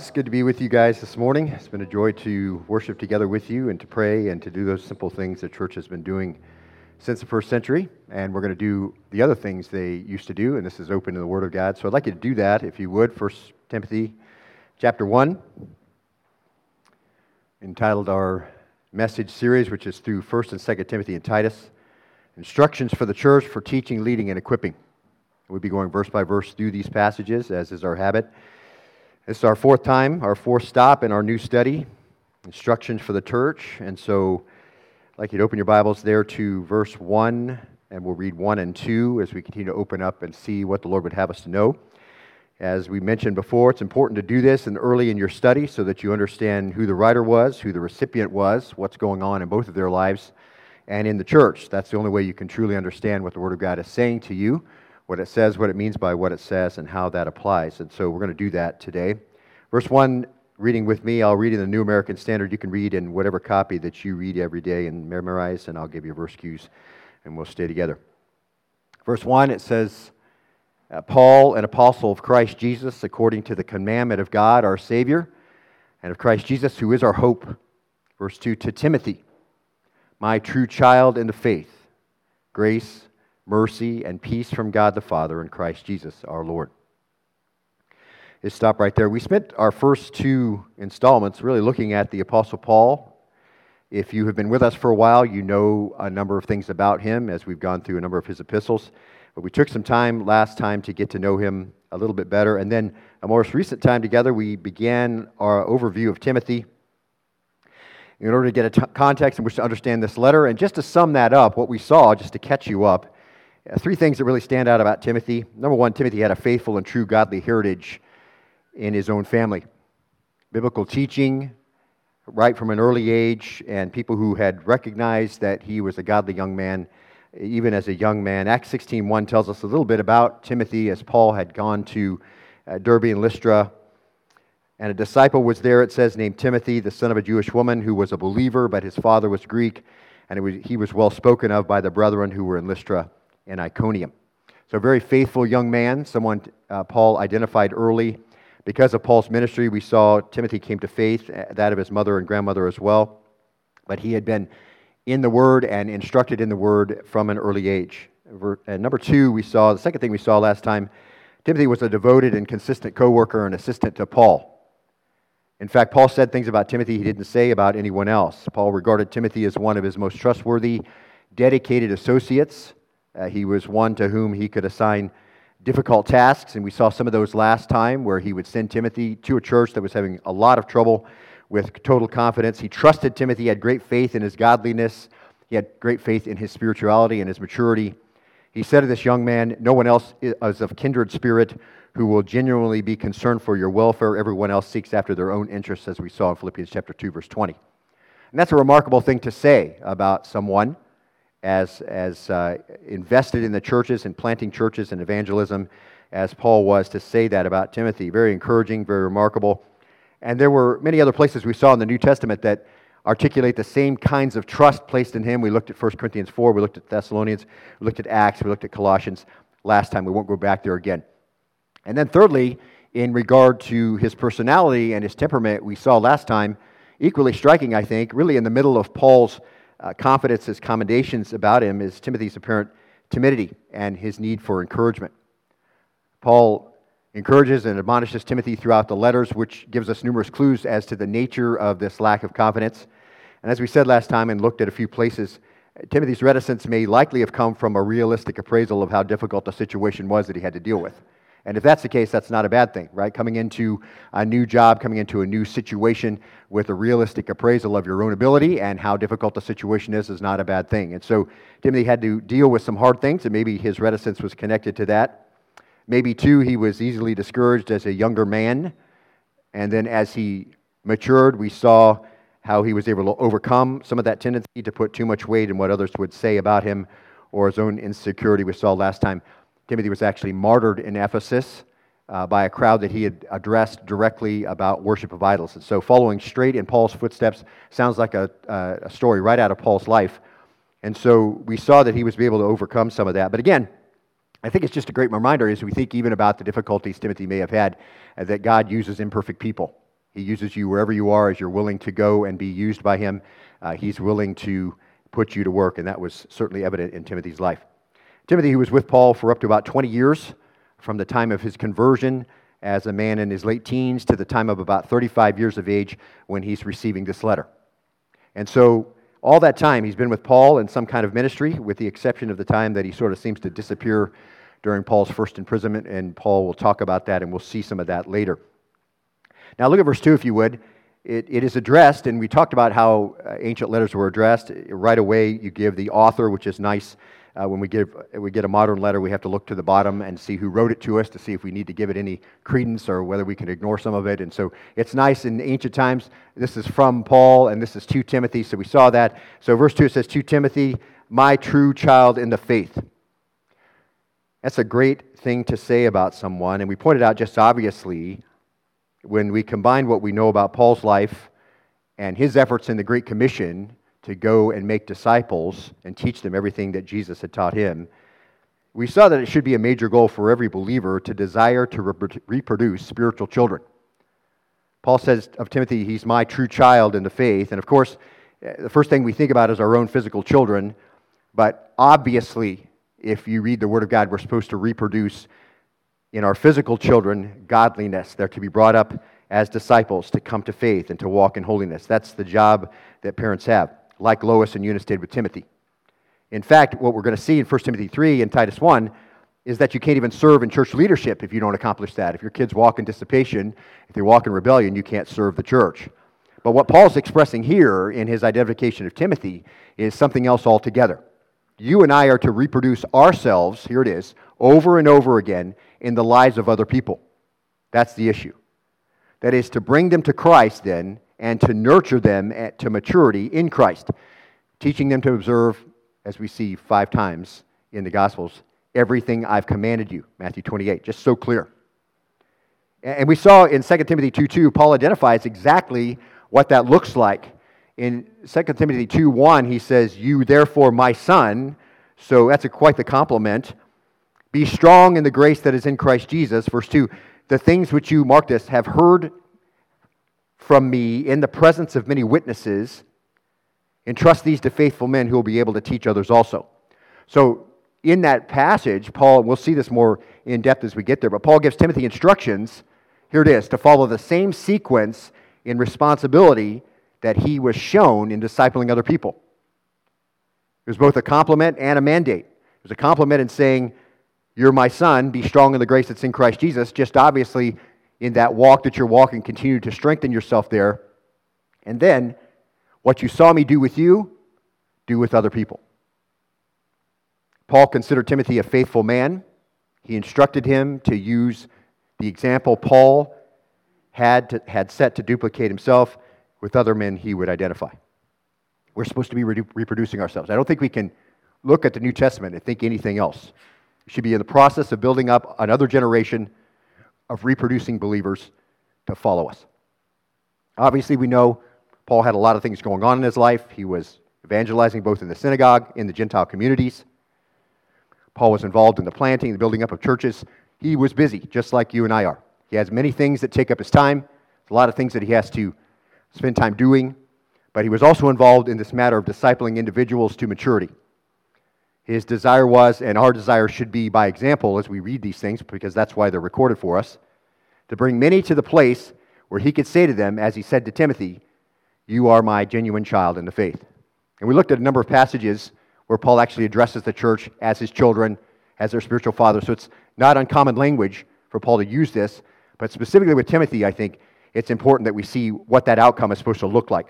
It's good to be with you guys this morning. It's been a joy to worship together with you and to pray and to do those simple things the church has been doing since the first century. And we're going to do the other things they used to do, and this is open to the Word of God. So I'd like you to do that, if you would. First Timothy chapter 1, entitled our message series, which is through 1st and 2nd Timothy and Titus. Instructions for the church for teaching, leading, and equipping. We'll be going verse by verse through these passages, as is our habit. This is our fourth time, our fourth stop in our new study, Instructions for the Church. And so I'd like you to open your Bibles there to verse 1, and we'll read 1 and 2 as we continue to open up and see what the Lord would have us to know. As we mentioned before, it's important to do this and early in your study so that you understand who the writer was, who the recipient was, what's going on in both of their lives and in the church. That's the only way you can truly understand what the Word of God is saying to you what it says, what it means by what it says, and how that applies. And so we're going to do that today. Verse 1, reading with me, I'll read in the New American Standard. You can read in whatever copy that you read every day and memorize, and I'll give you verse cues, and we'll stay together. Verse 1, it says, uh, Paul, an apostle of Christ Jesus, according to the commandment of God our Savior, and of Christ Jesus, who is our hope. Verse 2, to Timothy, my true child in the faith, grace mercy, and peace from God the Father and Christ Jesus our Lord. Just stop right there. We spent our first two installments really looking at the Apostle Paul. If you have been with us for a while, you know a number of things about him as we've gone through a number of his epistles. But we took some time last time to get to know him a little bit better. And then a more recent time together, we began our overview of Timothy in order to get a t- context in which to understand this letter. And just to sum that up, what we saw, just to catch you up, three things that really stand out about Timothy. Number one, Timothy had a faithful and true godly heritage in his own family. Biblical teaching, right from an early age, and people who had recognized that he was a godly young man, even as a young man. Acts 16.1 tells us a little bit about Timothy as Paul had gone to uh, Derbe and Lystra. And a disciple was there, it says, named Timothy, the son of a Jewish woman who was a believer, but his father was Greek, and was, he was well spoken of by the brethren who were in Lystra and Iconium. So, a very faithful young man, someone uh, Paul identified early. Because of Paul's ministry, we saw Timothy came to faith, uh, that of his mother and grandmother as well. But he had been in the Word and instructed in the Word from an early age. And number two, we saw, the second thing we saw last time, Timothy was a devoted and consistent co worker and assistant to Paul. In fact, Paul said things about Timothy he didn't say about anyone else. Paul regarded Timothy as one of his most trustworthy, dedicated associates. Uh, he was one to whom he could assign difficult tasks, and we saw some of those last time where he would send Timothy to a church that was having a lot of trouble with total confidence. He trusted Timothy, had great faith in his godliness, he had great faith in his spirituality and his maturity. He said to this young man, No one else is of kindred spirit who will genuinely be concerned for your welfare. Everyone else seeks after their own interests, as we saw in Philippians chapter 2, verse 20. And that's a remarkable thing to say about someone as, as uh, invested in the churches and planting churches and evangelism as Paul was to say that about Timothy. Very encouraging, very remarkable. And there were many other places we saw in the New Testament that articulate the same kinds of trust placed in him. We looked at 1 Corinthians 4, we looked at Thessalonians, we looked at Acts, we looked at Colossians last time. We won't go back there again. And then, thirdly, in regard to his personality and his temperament, we saw last time, equally striking, I think, really in the middle of Paul's uh, confidence, his commendations about him is Timothy's apparent timidity and his need for encouragement. Paul encourages and admonishes Timothy throughout the letters, which gives us numerous clues as to the nature of this lack of confidence. And as we said last time and looked at a few places, Timothy's reticence may likely have come from a realistic appraisal of how difficult the situation was that he had to deal with. And if that's the case, that's not a bad thing, right? Coming into a new job, coming into a new situation with a realistic appraisal of your own ability and how difficult the situation is is not a bad thing. And so Timothy had to deal with some hard things, and maybe his reticence was connected to that. Maybe, too, he was easily discouraged as a younger man. And then as he matured, we saw how he was able to overcome some of that tendency to put too much weight in what others would say about him or his own insecurity. We saw last time Timothy was actually martyred in Ephesus uh, by a crowd that he had addressed directly about worship of idols. And so, following straight in Paul's footsteps sounds like a, a story right out of Paul's life. And so, we saw that he was able to overcome some of that. But again, I think it's just a great reminder as we think even about the difficulties Timothy may have had, uh, that God uses imperfect people. He uses you wherever you are as you're willing to go and be used by Him. Uh, he's willing to put you to work, and that was certainly evident in Timothy's life. Timothy, who was with Paul for up to about 20 years, from the time of his conversion as a man in his late teens to the time of about 35 years of age when he's receiving this letter. And so, all that time, he's been with Paul in some kind of ministry, with the exception of the time that he sort of seems to disappear during Paul's first imprisonment, and Paul will talk about that, and we'll see some of that later. Now, look at verse 2, if you would. It, it is addressed, and we talked about how uh, ancient letters were addressed. Right away, you give the author, which is nice. Uh, when we, give, we get a modern letter, we have to look to the bottom and see who wrote it to us to see if we need to give it any credence or whether we can ignore some of it. And so it's nice in ancient times. This is from Paul, and this is to Timothy, so we saw that. So verse 2 says, To Timothy, my true child in the faith. That's a great thing to say about someone, and we pointed out just obviously when we combine what we know about Paul's life and his efforts in the Great Commission to go and make disciples and teach them everything that Jesus had taught him, we saw that it should be a major goal for every believer to desire to reproduce spiritual children. Paul says of Timothy, he's my true child in the faith. And of course, eh, the first thing we think about is our own physical children. But obviously, if you read the Word of God, we're supposed to reproduce in our physical children godliness. They're to be brought up as disciples to come to faith and to walk in holiness. That's the job that parents have, like Lois and Eunice did with Timothy. In fact, what we're going to see in 1 Timothy 3 and Titus 1 is that you can't even serve in church leadership if you don't accomplish that. If your kids walk in dissipation, if they walk in rebellion, you can't serve the church. But what Paul's expressing here in his identification of Timothy is something else altogether. You and I are to reproduce ourselves, here it is, over and over again in the lives of other people. That's the issue. That is to bring them to Christ then and to nurture them at, to maturity in Christ, teaching them to observe, as we see five times in the Gospels, everything I've commanded you. Matthew 28, just so clear. And we saw in 2 Timothy 2 2, Paul identifies exactly what that looks like. In 2 Timothy 2 1, he says, You therefore, my son, so that's a, quite the compliment. Be strong in the grace that is in Christ Jesus. Verse 2 The things which you, mark this, have heard from me in the presence of many witnesses, entrust these to faithful men who will be able to teach others also. So, in that passage, Paul, we'll see this more in depth as we get there, but Paul gives Timothy instructions. Here it is to follow the same sequence in responsibility that he was shown in discipling other people. It was both a compliment and a mandate. It was a compliment in saying, you're my son. Be strong in the grace that's in Christ Jesus. Just obviously, in that walk that you're walking, continue to strengthen yourself there. And then, what you saw me do with you, do with other people. Paul considered Timothy a faithful man. He instructed him to use the example Paul had, to, had set to duplicate himself with other men he would identify. We're supposed to be re- reproducing ourselves. I don't think we can look at the New Testament and think anything else We should be in the process of building up another generation of reproducing believers to follow us. Obviously, we know Paul had a lot of things going on in his life. He was evangelizing both in the synagogue, in the Gentile communities. Paul was involved in the planting, the building up of churches. He was busy, just like you and I are. He has many things that take up his time, a lot of things that he has to spend time doing, but he was also involved in this matter of discipling individuals to maturity. His desire was, and our desire should be by example as we read these things, because that's why they're recorded for us, to bring many to the place where he could say to them, as he said to Timothy, You are my genuine child in the faith. And we looked at a number of passages where Paul actually addresses the church as his children, as their spiritual father. So it's not uncommon language for Paul to use this, but specifically with Timothy, I think it's important that we see what that outcome is supposed to look like.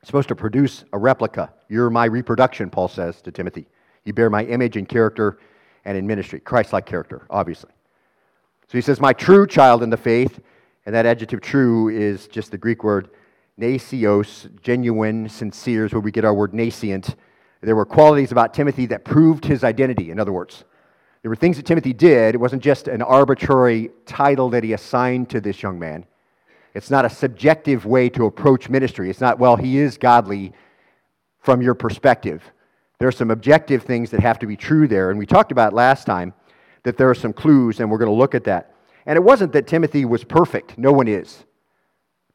It's supposed to produce a replica. You're my reproduction, Paul says to Timothy. You bear my image in character and in ministry. Christ like character, obviously. So he says, My true child in the faith, and that adjective true is just the Greek word gnesios, genuine, sincere, is where we get our word nascent. There were qualities about Timothy that proved his identity, in other words. There were things that Timothy did. It wasn't just an arbitrary title that he assigned to this young man. It's not a subjective way to approach ministry. It's not, well, he is godly from your perspective. There are some objective things that have to be true there. And we talked about last time that there are some clues, and we're going to look at that. And it wasn't that Timothy was perfect. No one is.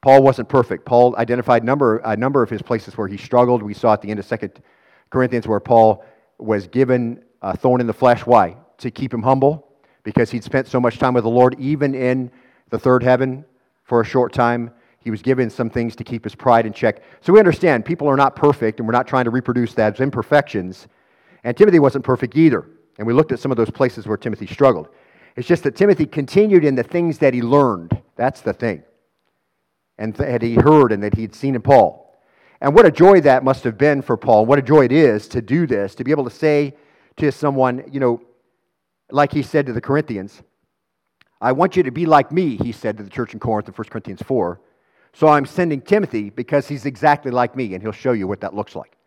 Paul wasn't perfect. Paul identified number, a number of his places where he struggled. We saw at the end of Second Corinthians where Paul was given a thorn in the flesh. Why? To keep him humble, because he'd spent so much time with the Lord, even in the third heaven for a short time. He was given some things to keep his pride in check. So we understand people are not perfect, and we're not trying to reproduce that as imperfections. And Timothy wasn't perfect either. And we looked at some of those places where Timothy struggled. It's just that Timothy continued in the things that he learned. That's the thing. And that he heard and that he'd seen in Paul. And what a joy that must have been for Paul. What a joy it is to do this, to be able to say to someone, you know, like he said to the Corinthians, I want you to be like me, he said to the church in Corinth in 1 Corinthians 4. So I'm sending Timothy because he's exactly like me, and he'll show you what that looks like.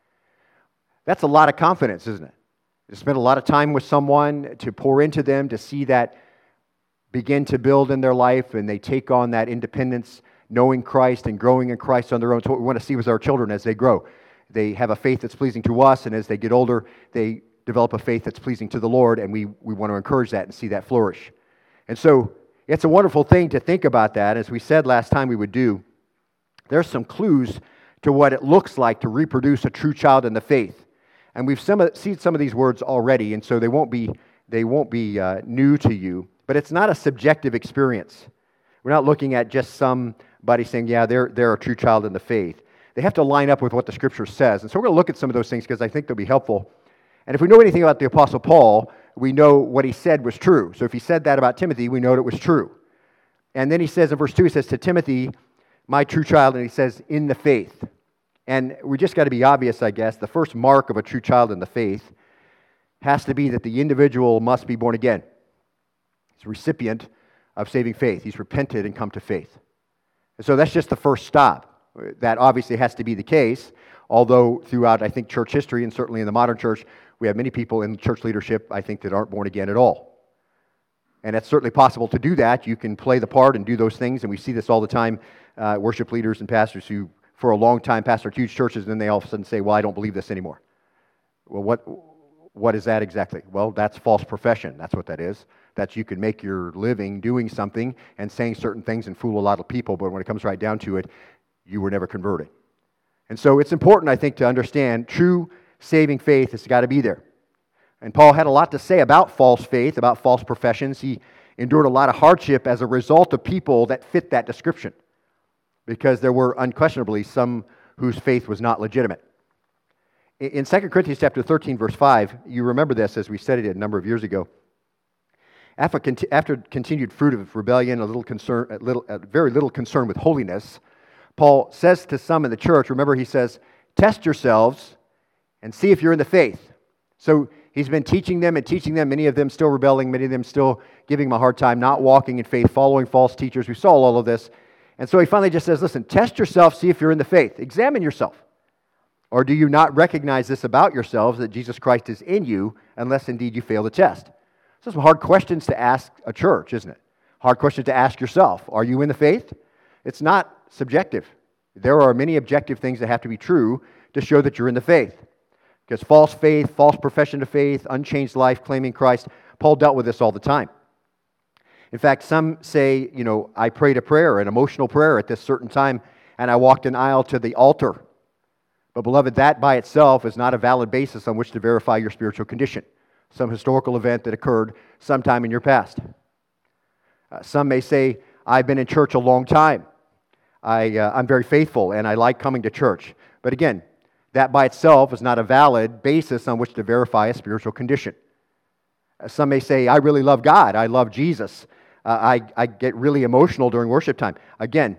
That's a lot of confidence, isn't it? To spend a lot of time with someone, to pour into them, to see that begin to build in their life, and they take on that independence knowing Christ and growing in Christ on their own. So, what we want to see with our children as they grow. They have a faith that's pleasing to us, and as they get older, they develop a faith that's pleasing to the Lord, and we, we want to encourage that and see that flourish. And so, it's a wonderful thing to think about that. As we said last time we would do, there's some clues to what it looks like to reproduce a true child in the faith. And we've some, seen some of these words already, and so they won't be, they won't be uh, new to you. But it's not a subjective experience. We're not looking at just somebody saying, yeah, they're, they're a true child in the faith. They have to line up with what the scripture says. And so we're going to look at some of those things because I think they'll be helpful. And if we know anything about the Apostle Paul, we know what he said was true. So if he said that about Timothy, we know it was true. And then he says in verse 2, he says, To Timothy, my true child, and he says, in the faith. And we just got to be obvious, I guess. The first mark of a true child in the faith has to be that the individual must be born again. He's a recipient of saving faith. He's repented and come to faith. And so that's just the first stop. That obviously has to be the case, although throughout, I think, church history, and certainly in the modern church, we have many people in church leadership, I think, that aren't born again at all. And it's certainly possible to do that. You can play the part and do those things, and we see this all the time. Uh, worship leaders and pastors who, for a long time, pastor huge churches, and then they all of a sudden say, Well, I don't believe this anymore. Well, what, what is that exactly? Well, that's false profession. That's what that is that you can make your living doing something and saying certain things and fool a lot of people, but when it comes right down to it, you were never converted. And so it's important, I think, to understand true saving faith has got to be there. And Paul had a lot to say about false faith, about false professions. He endured a lot of hardship as a result of people that fit that description because there were unquestionably some whose faith was not legitimate. In 2 Corinthians chapter 13, verse 5, you remember this as we studied it a number of years ago. After, after continued fruit of rebellion, a little concern, a little, a very little concern with holiness, Paul says to some in the church, remember, he says, test yourselves and see if you're in the faith. So he's been teaching them and teaching them, many of them still rebelling, many of them still giving him a hard time, not walking in faith, following false teachers. We saw all of this. And so he finally just says, listen, test yourself, see if you're in the faith. Examine yourself. Or do you not recognize this about yourselves that Jesus Christ is in you, unless indeed you fail the test? So, some hard questions to ask a church, isn't it? Hard question to ask yourself. Are you in the faith? It's not subjective. There are many objective things that have to be true to show that you're in the faith. Because false faith, false profession of faith, unchanged life, claiming Christ, Paul dealt with this all the time. In fact, some say, you know, I prayed a prayer, an emotional prayer at this certain time, and I walked an aisle to the altar. But, beloved, that by itself is not a valid basis on which to verify your spiritual condition some historical event that occurred sometime in your past. Uh, some may say, I've been in church a long time. I, uh, I'm very faithful and I like coming to church. But again, that by itself is not a valid basis on which to verify a spiritual condition. Uh, some may say, I really love God. I love Jesus. Uh, I, I get really emotional during worship time. Again,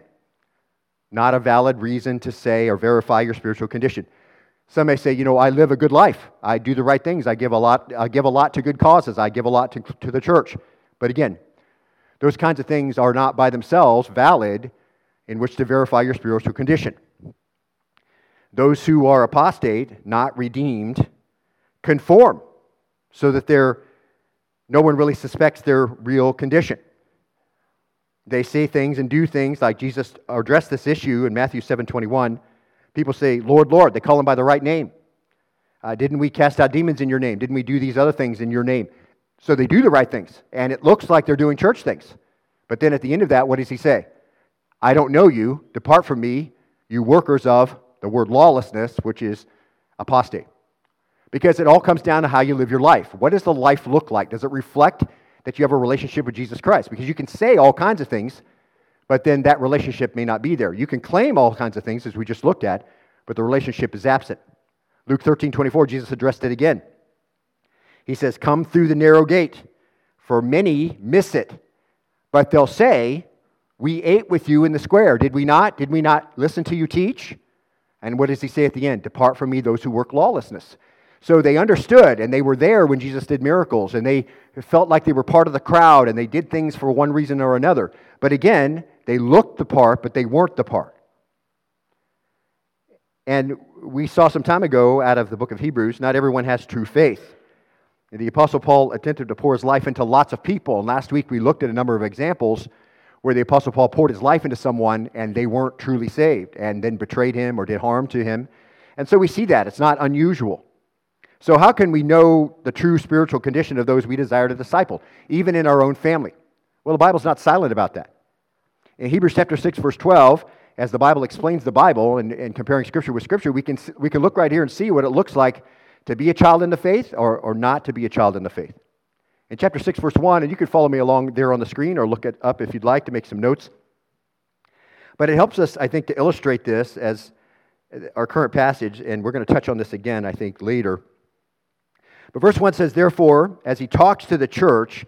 not a valid reason to say or verify your spiritual condition. Some may say, you know, I live a good life. I do the right things. I give a lot, I give a lot to good causes. I give a lot to, to the church. But again, those kinds of things are not by themselves valid in which to verify your spiritual condition. Those who are apostate, not redeemed, conform so that they're, no one really suspects their real condition. They say things and do things like Jesus addressed this issue in Matthew 7 21 People say, Lord, Lord. They call him by the right name. Uh, didn't we cast out demons in your name? Didn't we do these other things in your name? So they do the right things, and it looks like they're doing church things. But then at the end of that, what does he say? I don't know you. Depart from me, you workers of the word lawlessness, which is apostate. Because it all comes down to how you live your life. What does the life look like? Does it reflect that you have a relationship with Jesus Christ? Because you can say all kinds of things, but then that relationship may not be there. You can claim all kinds of things, as we just looked at, but the relationship is absent. Luke 13 24, Jesus addressed it again. He says, Come through the narrow gate, for many miss it. But they'll say, We ate with you in the square, did we not? Did we not listen to you teach? And what does he say at the end? Depart from me, those who work lawlessness. So they understood and they were there when Jesus did miracles and they felt like they were part of the crowd and they did things for one reason or another. But again, they looked the part, but they weren't the part. And we saw some time ago out of the book of Hebrews, not everyone has true faith. The Apostle Paul attempted to pour his life into lots of people. And last week we looked at a number of examples where the Apostle Paul poured his life into someone and they weren't truly saved and then betrayed him or did harm to him. And so we see that. It's not unusual. So, how can we know the true spiritual condition of those we desire to disciple, even in our own family? Well, the Bible's not silent about that. In Hebrews chapter 6, verse 12, as the Bible explains the Bible and, and comparing Scripture with Scripture, we can, we can look right here and see what it looks like to be a child in the faith or, or not to be a child in the faith. In chapter 6, verse 1, and you can follow me along there on the screen or look it up if you'd like to make some notes. But it helps us, I think, to illustrate this as uh, our current passage, and we're going to touch on this again, I think, later. But verse 1 says, Therefore, as he talks to the church,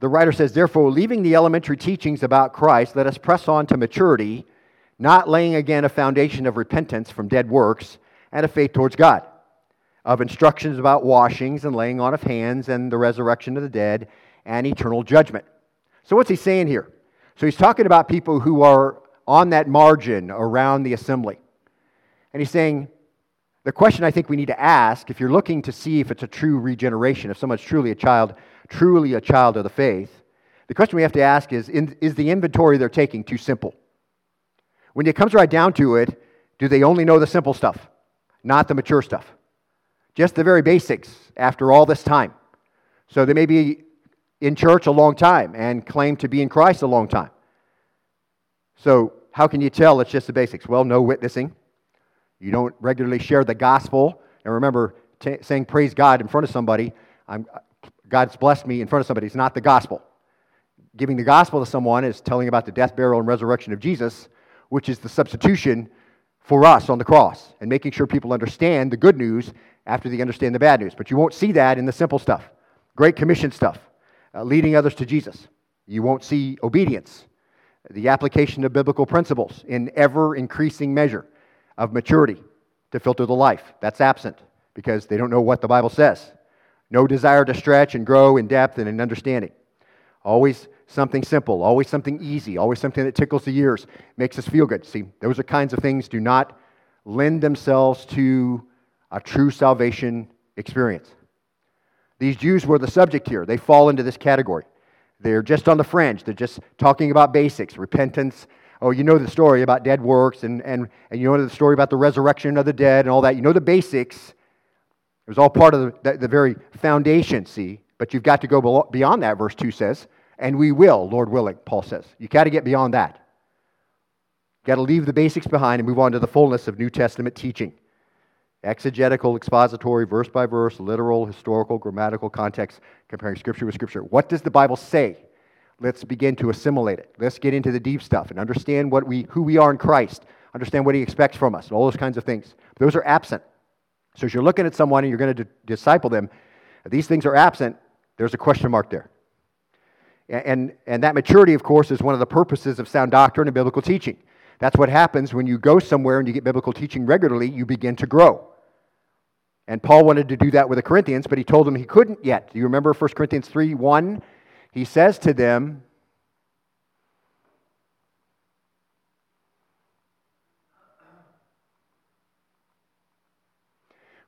the writer says, Therefore, leaving the elementary teachings about Christ, let us press on to maturity, not laying again a foundation of repentance from dead works and of faith towards God of instructions about washings and laying on of hands and the resurrection of the dead and eternal judgment. So, what's he saying here? So, he's talking about people who are on that margin around the assembly. And he's saying, the question I think we need to ask, if you're looking to see if it's a true regeneration, if someone's truly a child, truly a child of the faith, the question we have to ask is is the inventory they're taking too simple? When it comes right down to it, do they only know the simple stuff, not the mature stuff? just the very basics after all this time. So they may be in church a long time and claim to be in Christ a long time. So, how can you tell it's just the basics? Well, no witnessing. You don't regularly share the gospel. And remember, t- saying praise God in front of somebody, I'm, God's blessed me in front of somebody, it's not the gospel. Giving the gospel to someone is telling about the death, burial, and resurrection of Jesus, which is the substitution for us on the cross, and making sure people understand the good news after they understand the bad news. But you won't see that in the simple stuff, Great Commission stuff, uh, leading others to Jesus. You won't see obedience, the application of biblical principles in ever increasing measure of maturity to filter the life. That's absent because they don't know what the Bible says. No desire to stretch and grow in depth and in understanding. Always something simple, always something easy, always something that tickles the ears, makes us feel good. See, those are kinds of things do not lend themselves to a true salvation experience. These Jews were the subject here. They fall into this category. They're just on the fringe. They're just talking about basics, repentance. Oh, you know the story about dead works, and, and, and you know the story about the resurrection of the dead and all that. You know the basics. It was all part of the, the, the very foundation, see? But you've got to go beyond that, verse 2 says. And we will, Lord willing, Paul says. You've got to get beyond that. You've got to leave the basics behind and move on to the fullness of New Testament teaching exegetical, expository, verse by verse, literal, historical, grammatical context, comparing Scripture with Scripture. What does the Bible say? Let's begin to assimilate it. Let's get into the deep stuff and understand what we, who we are in Christ, understand what He expects from us, and all those kinds of things. Those are absent. So as you're looking at someone and you're going to disciple them, these things are absent, there's a question mark there. And, and that maturity, of course, is one of the purposes of sound doctrine and biblical teaching. That's what happens when you go somewhere and you get biblical teaching regularly, you begin to grow. And Paul wanted to do that with the Corinthians, but he told them he couldn't yet. Do you remember 1 Corinthians 3 1? He says to them,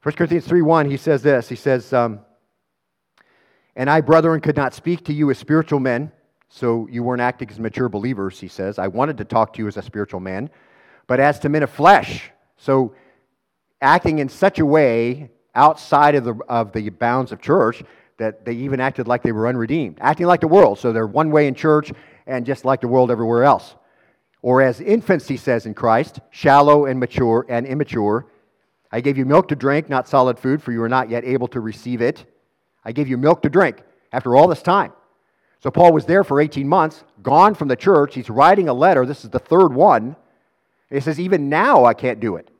First Corinthians 3 1, he says this. He says, um, And I, brethren, could not speak to you as spiritual men, so you weren't acting as mature believers, he says. I wanted to talk to you as a spiritual man, but as to men of flesh. So acting in such a way outside of the, of the bounds of church that they even acted like they were unredeemed, acting like the world. So they're one way in church and just like the world everywhere else. or as infants, he says in Christ, shallow and mature and immature. I gave you milk to drink, not solid food, for you are not yet able to receive it. I gave you milk to drink after all this time. So Paul was there for 18 months, gone from the church. He's writing a letter. This is the third one. he says, Even now I can't do it.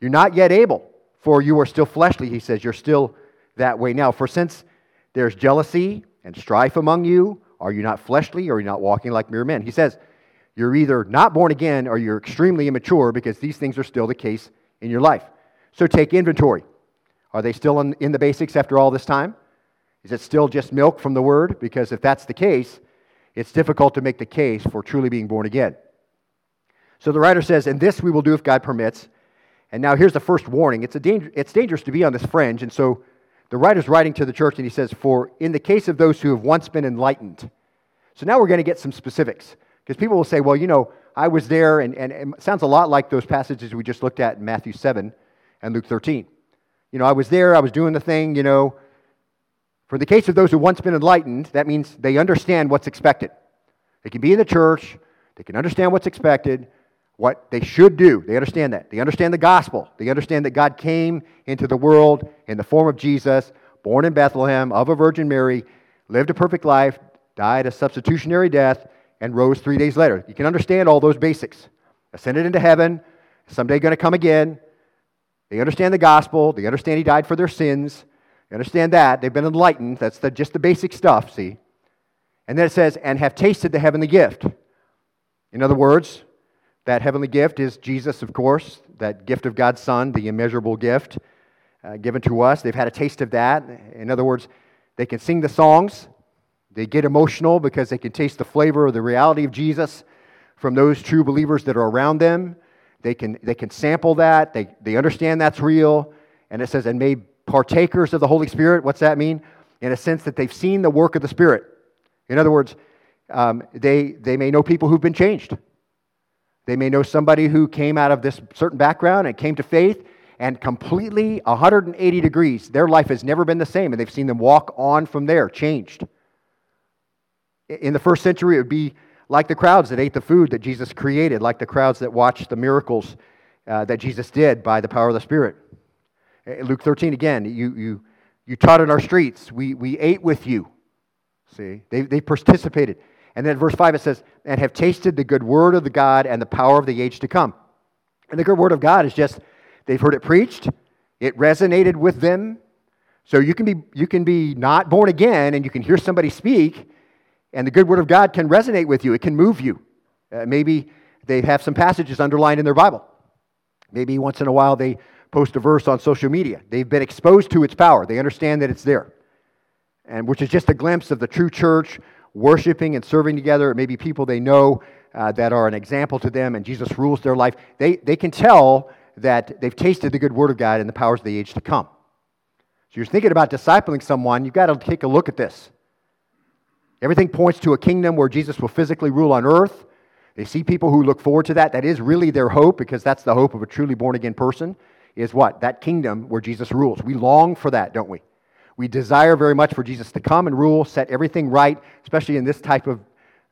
You're not yet able, for you are still fleshly. He says, You're still that way now. For since there's jealousy and strife among you, are you not fleshly or are you not walking like mere men? He says, You're either not born again or you're extremely immature because these things are still the case in your life. So take inventory. Are they still in, in the basics after all this time? Is it still just milk from the word? Because if that's the case, it's difficult to make the case for truly being born again. So the writer says, And this we will do if God permits. And now here's the first warning it's, a danger, it's dangerous to be on this fringe. And so the writer's writing to the church and he says, For in the case of those who have once been enlightened. So now we're going to get some specifics. Because people will say, Well, you know, I was there, and, and it sounds a lot like those passages we just looked at in Matthew 7 and Luke 13. You know, I was there, I was doing the thing, you know, for the case of those who once been enlightened, that means they understand what's expected. They can be in the church, they can understand what's expected, what they should do. They understand that. They understand the gospel. They understand that God came into the world in the form of Jesus, born in Bethlehem of a Virgin Mary, lived a perfect life, died a substitutionary death, and rose three days later. You can understand all those basics. Ascended into heaven, someday going to come again. They understand the gospel. They understand he died for their sins. You understand that? They've been enlightened. That's the, just the basic stuff, see? And then it says, and have tasted the heavenly gift. In other words, that heavenly gift is Jesus, of course, that gift of God's Son, the immeasurable gift uh, given to us. They've had a taste of that. In other words, they can sing the songs. They get emotional because they can taste the flavor of the reality of Jesus from those true believers that are around them. They can, they can sample that. They, they understand that's real. And it says, and may partakers of the Holy Spirit. What's that mean? In a sense that they've seen the work of the Spirit. In other words, um, they, they may know people who've been changed. They may know somebody who came out of this certain background and came to faith and completely 180 degrees. Their life has never been the same, and they've seen them walk on from there, changed. In the first century, it would be like the crowds that ate the food that Jesus created, like the crowds that watched the miracles uh, that Jesus did by the power of the Spirit. Eh, Luke 13 again, you, you, you taught in our streets. We, we ate with you. See, they, they participated. And then verse 5 it says, and have tasted the good word of the God and the power of the age to come. And the good word of God is just, they've heard it preached, it resonated with them. So you can be, you can be not born again and you can hear somebody speak, and the good word of God can resonate with you, it can move you. Uh, maybe they have some passages underlined in their Bible. Maybe once in a while they post a verse on social media. They've been exposed to its power, they understand that it's there. And which is just a glimpse of the true church worshiping and serving together. It may be people they know uh, that are an example to them and Jesus rules their life. They, they can tell that they've tasted the good word of God and the powers of the age to come. So you're thinking about discipling someone, you've got to take a look at this. Everything points to a kingdom where Jesus will physically rule on earth. They see people who look forward to that. That is really their hope because that's the hope of a truly born again person is what? That kingdom where Jesus rules. We long for that, don't we? We desire very much for Jesus to come and rule, set everything right, especially in this type of,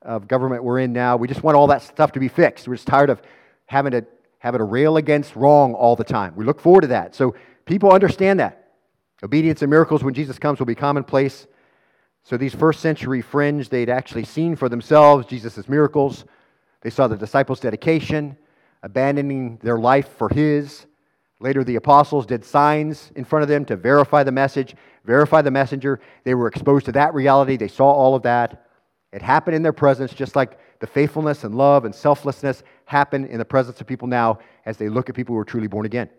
of government we're in now. We just want all that stuff to be fixed. We're just tired of having to, having to rail against wrong all the time. We look forward to that. So people understand that. Obedience and miracles when Jesus comes will be commonplace. So these first century fringe, they'd actually seen for themselves Jesus' miracles. They saw the disciples' dedication, abandoning their life for his. Later, the apostles did signs in front of them to verify the message, verify the messenger. They were exposed to that reality. They saw all of that. It happened in their presence, just like the faithfulness and love and selflessness happen in the presence of people now as they look at people who are truly born again.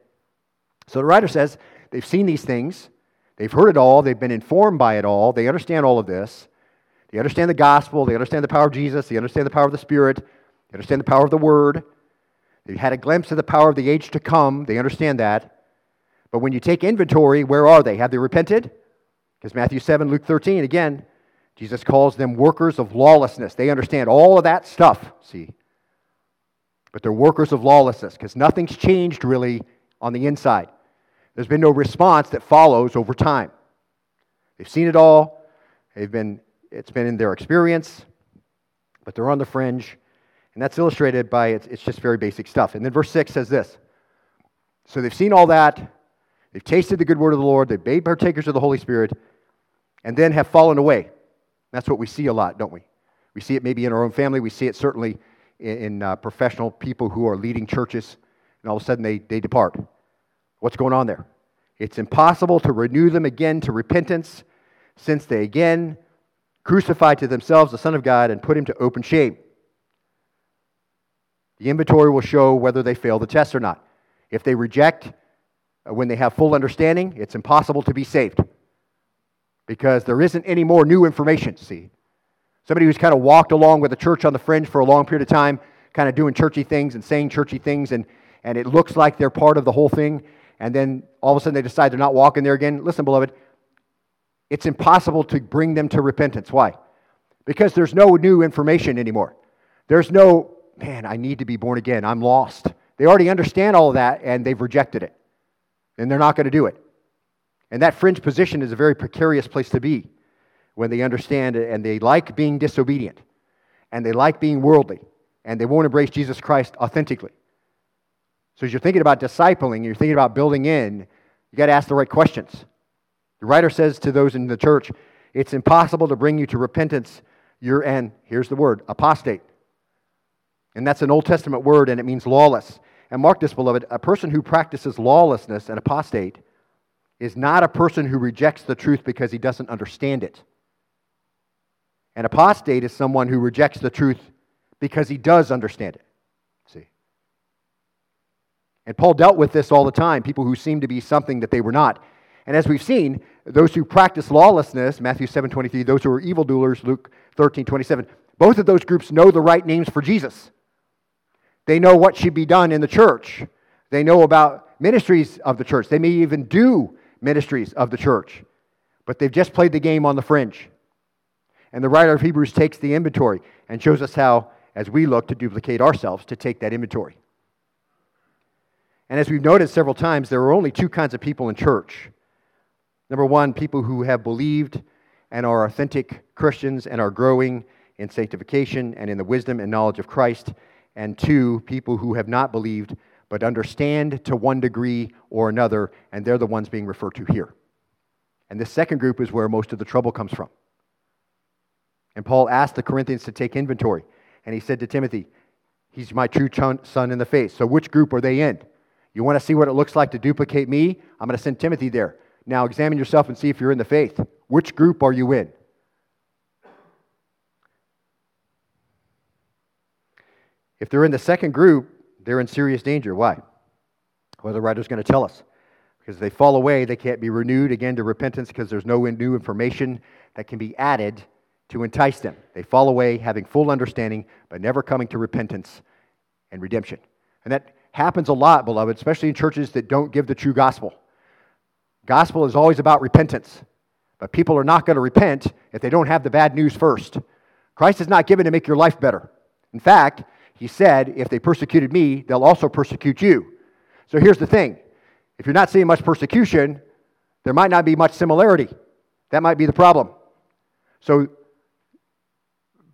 So the writer says they've seen these things, they've heard it all, they've been informed by it all, they understand all of this. They understand the gospel, they understand the power of Jesus, they understand the power of the Spirit, they understand the power of the Word. They had a glimpse of the power of the age to come. They understand that. But when you take inventory, where are they? Have they repented? Because Matthew 7, Luke 13, again, Jesus calls them workers of lawlessness. They understand all of that stuff, see? But they're workers of lawlessness because nothing's changed really on the inside. There's been no response that follows over time. They've seen it all. They've been, it's been in their experience, but they're on the fringe And that's illustrated by it's, it's just very basic stuff. And then verse 6 says this So they've seen all that, they've tasted the good word of the Lord, they've made partakers of the Holy Spirit, and then have fallen away. That's what we see a lot, don't we? We see it maybe in our own family, we see it certainly in, in uh, professional people who are leading churches, and all of a sudden they, they depart. What's going on there? It's impossible to renew them again to repentance since they again crucified to themselves the Son of God and put him to open shame. The inventory will show whether they fail the test or not. If they reject uh, when they have full understanding, it's impossible to be saved because there isn't any more new information, see. Somebody who's kind of walked along with the church on the fringe for a long period of time, kind of doing churchy things and saying churchy things, and, and it looks like they're part of the whole thing, and then all of a sudden they decide they're not walking there again. Listen, beloved, it's impossible to bring them to repentance. Why? Because there's no new information anymore. There's no man, I need to be born again. I'm lost. They already understand all that and they've rejected it. And they're not going to do it. And that fringe position is a very precarious place to be when they understand it and they like being disobedient and they like being worldly and they won't embrace Jesus Christ authentically. So as you're thinking about discipling, you're thinking about building in, you got to ask the right questions. The writer says to those in the church, it's impossible to bring you to repentance. You're an, here's the word, apostate. And that's an Old Testament word, and it means lawless. And mark this, beloved a person who practices lawlessness, an apostate, is not a person who rejects the truth because he doesn't understand it. An apostate is someone who rejects the truth because he does understand it. See? And Paul dealt with this all the time people who seemed to be something that they were not. And as we've seen, those who practice lawlessness, Matthew 7 23, those who are evildoers, Luke 13 27, both of those groups know the right names for Jesus. They know what should be done in the church. They know about ministries of the church. They may even do ministries of the church. But they've just played the game on the fringe. And the writer of Hebrews takes the inventory and shows us how, as we look to duplicate ourselves, to take that inventory. And as we've noted several times, there are only two kinds of people in church. Number one, people who have believed and are authentic Christians and are growing in sanctification and in the wisdom and knowledge of Christ and two, people who have not believed but understand to one degree or another, and they're the ones being referred to here. And the second group is where most of the trouble comes from. And Paul asked the Corinthians to take inventory, and he said to Timothy, He's my true son in the faith. So, which group are they in? You want to see what it looks like to duplicate me? I'm going to send Timothy there. Now, examine yourself and see if you're in the faith. Which group are you in? If they're in the second group, they're in serious danger. Why? Well, the writer's going to tell us. Because they fall away, they can't be renewed again to repentance because there's no new information that can be added to entice them. They fall away having full understanding, but never coming to repentance and redemption. And that happens a lot, beloved, especially in churches that don't give the true gospel. Gospel is always about repentance, but people are not going to repent if they don't have the bad news first. Christ is not given to make your life better. In fact, he said, If they persecuted me, they'll also persecute you. So here's the thing if you're not seeing much persecution, there might not be much similarity. That might be the problem. So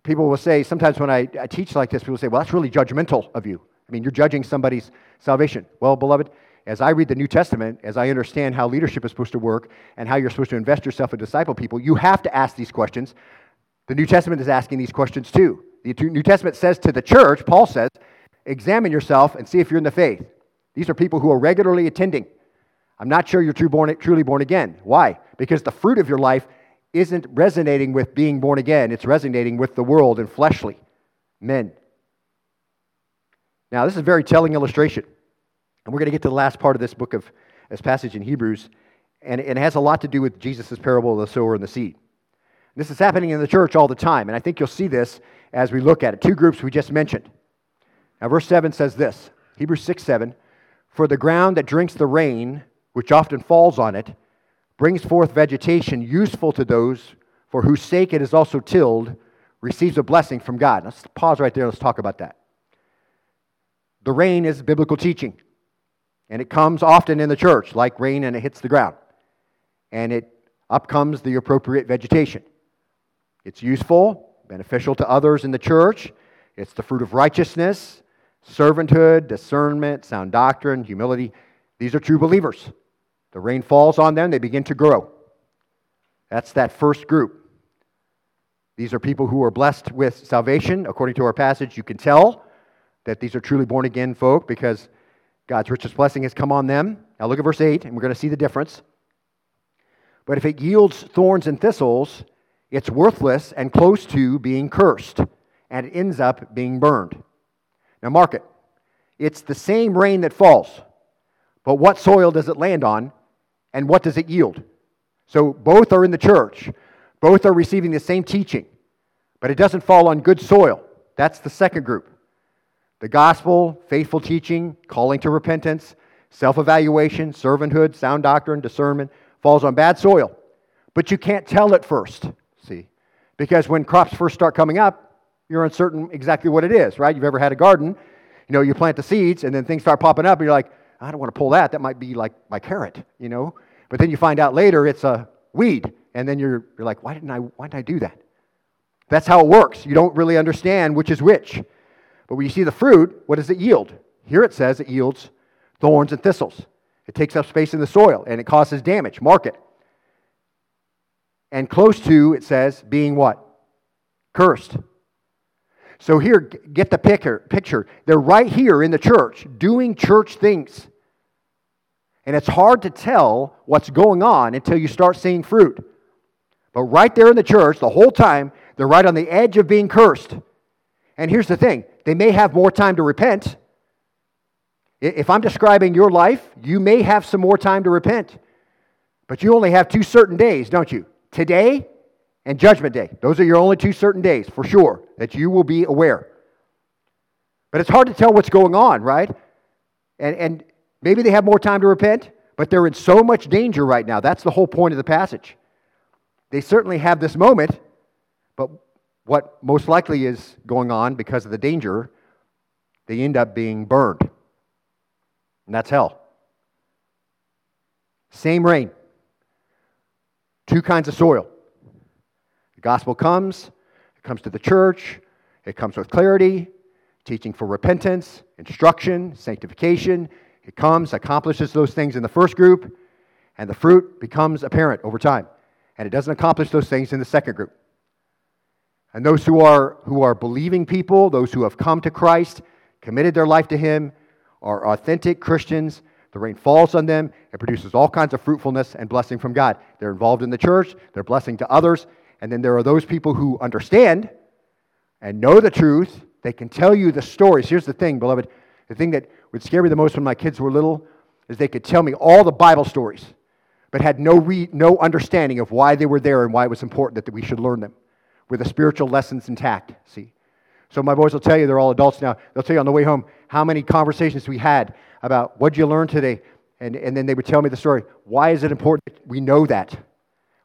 people will say, sometimes when I, I teach like this, people say, Well, that's really judgmental of you. I mean, you're judging somebody's salvation. Well, beloved, as I read the New Testament, as I understand how leadership is supposed to work and how you're supposed to invest yourself in disciple people, you have to ask these questions. The New Testament is asking these questions too. The New Testament says to the church, Paul says, examine yourself and see if you're in the faith. These are people who are regularly attending. I'm not sure you're true born, truly born again. Why? Because the fruit of your life isn't resonating with being born again, it's resonating with the world and fleshly men. Now, this is a very telling illustration. And we're going to get to the last part of this book of this passage in Hebrews, and it has a lot to do with Jesus' parable of the sower and the seed. This is happening in the church all the time, and I think you'll see this as we look at it. Two groups we just mentioned. Now, verse 7 says this Hebrews 6 7 For the ground that drinks the rain, which often falls on it, brings forth vegetation useful to those for whose sake it is also tilled, receives a blessing from God. Let's pause right there. Let's talk about that. The rain is biblical teaching, and it comes often in the church like rain and it hits the ground. And it up comes the appropriate vegetation. It's useful, beneficial to others in the church. It's the fruit of righteousness, servanthood, discernment, sound doctrine, humility. These are true believers. The rain falls on them, they begin to grow. That's that first group. These are people who are blessed with salvation. According to our passage, you can tell that these are truly born again folk because God's richest blessing has come on them. Now look at verse 8, and we're going to see the difference. But if it yields thorns and thistles, it's worthless and close to being cursed, and it ends up being burned. Now, mark it. It's the same rain that falls, but what soil does it land on, and what does it yield? So, both are in the church, both are receiving the same teaching, but it doesn't fall on good soil. That's the second group. The gospel, faithful teaching, calling to repentance, self evaluation, servanthood, sound doctrine, discernment falls on bad soil. But you can't tell at first, see? Because when crops first start coming up, you're uncertain exactly what it is, right? You've ever had a garden, you know, you plant the seeds and then things start popping up and you're like, I don't want to pull that. That might be like my carrot, you know? But then you find out later it's a weed. And then you're, you're like, why didn't, I, why didn't I do that? That's how it works. You don't really understand which is which. But when you see the fruit, what does it yield? Here it says it yields thorns and thistles. It takes up space in the soil and it causes damage. Mark it. And close to, it says, being what? Cursed. So here, get the picture. They're right here in the church doing church things. And it's hard to tell what's going on until you start seeing fruit. But right there in the church, the whole time, they're right on the edge of being cursed. And here's the thing they may have more time to repent. If I'm describing your life, you may have some more time to repent. But you only have two certain days, don't you? Today and Judgment Day. Those are your only two certain days, for sure, that you will be aware. But it's hard to tell what's going on, right? And, and maybe they have more time to repent, but they're in so much danger right now. That's the whole point of the passage. They certainly have this moment, but what most likely is going on because of the danger, they end up being burned. And that's hell. Same rain, two kinds of soil. The gospel comes, it comes to the church, it comes with clarity, teaching for repentance, instruction, sanctification. It comes, accomplishes those things in the first group, and the fruit becomes apparent over time. And it doesn't accomplish those things in the second group. And those who are, who are believing people, those who have come to Christ, committed their life to Him, are authentic Christians. The rain falls on them. It produces all kinds of fruitfulness and blessing from God. They're involved in the church, they're blessing to others. And then there are those people who understand and know the truth. They can tell you the stories. Here's the thing, beloved. The thing that would scare me the most when my kids were little is they could tell me all the Bible stories, but had no, re- no understanding of why they were there and why it was important that we should learn them with the spiritual lessons intact. See? So my boys will tell you, they're all adults now, they'll tell you on the way home how many conversations we had about what you learn today? And, and then they would tell me the story. Why is it important we know that?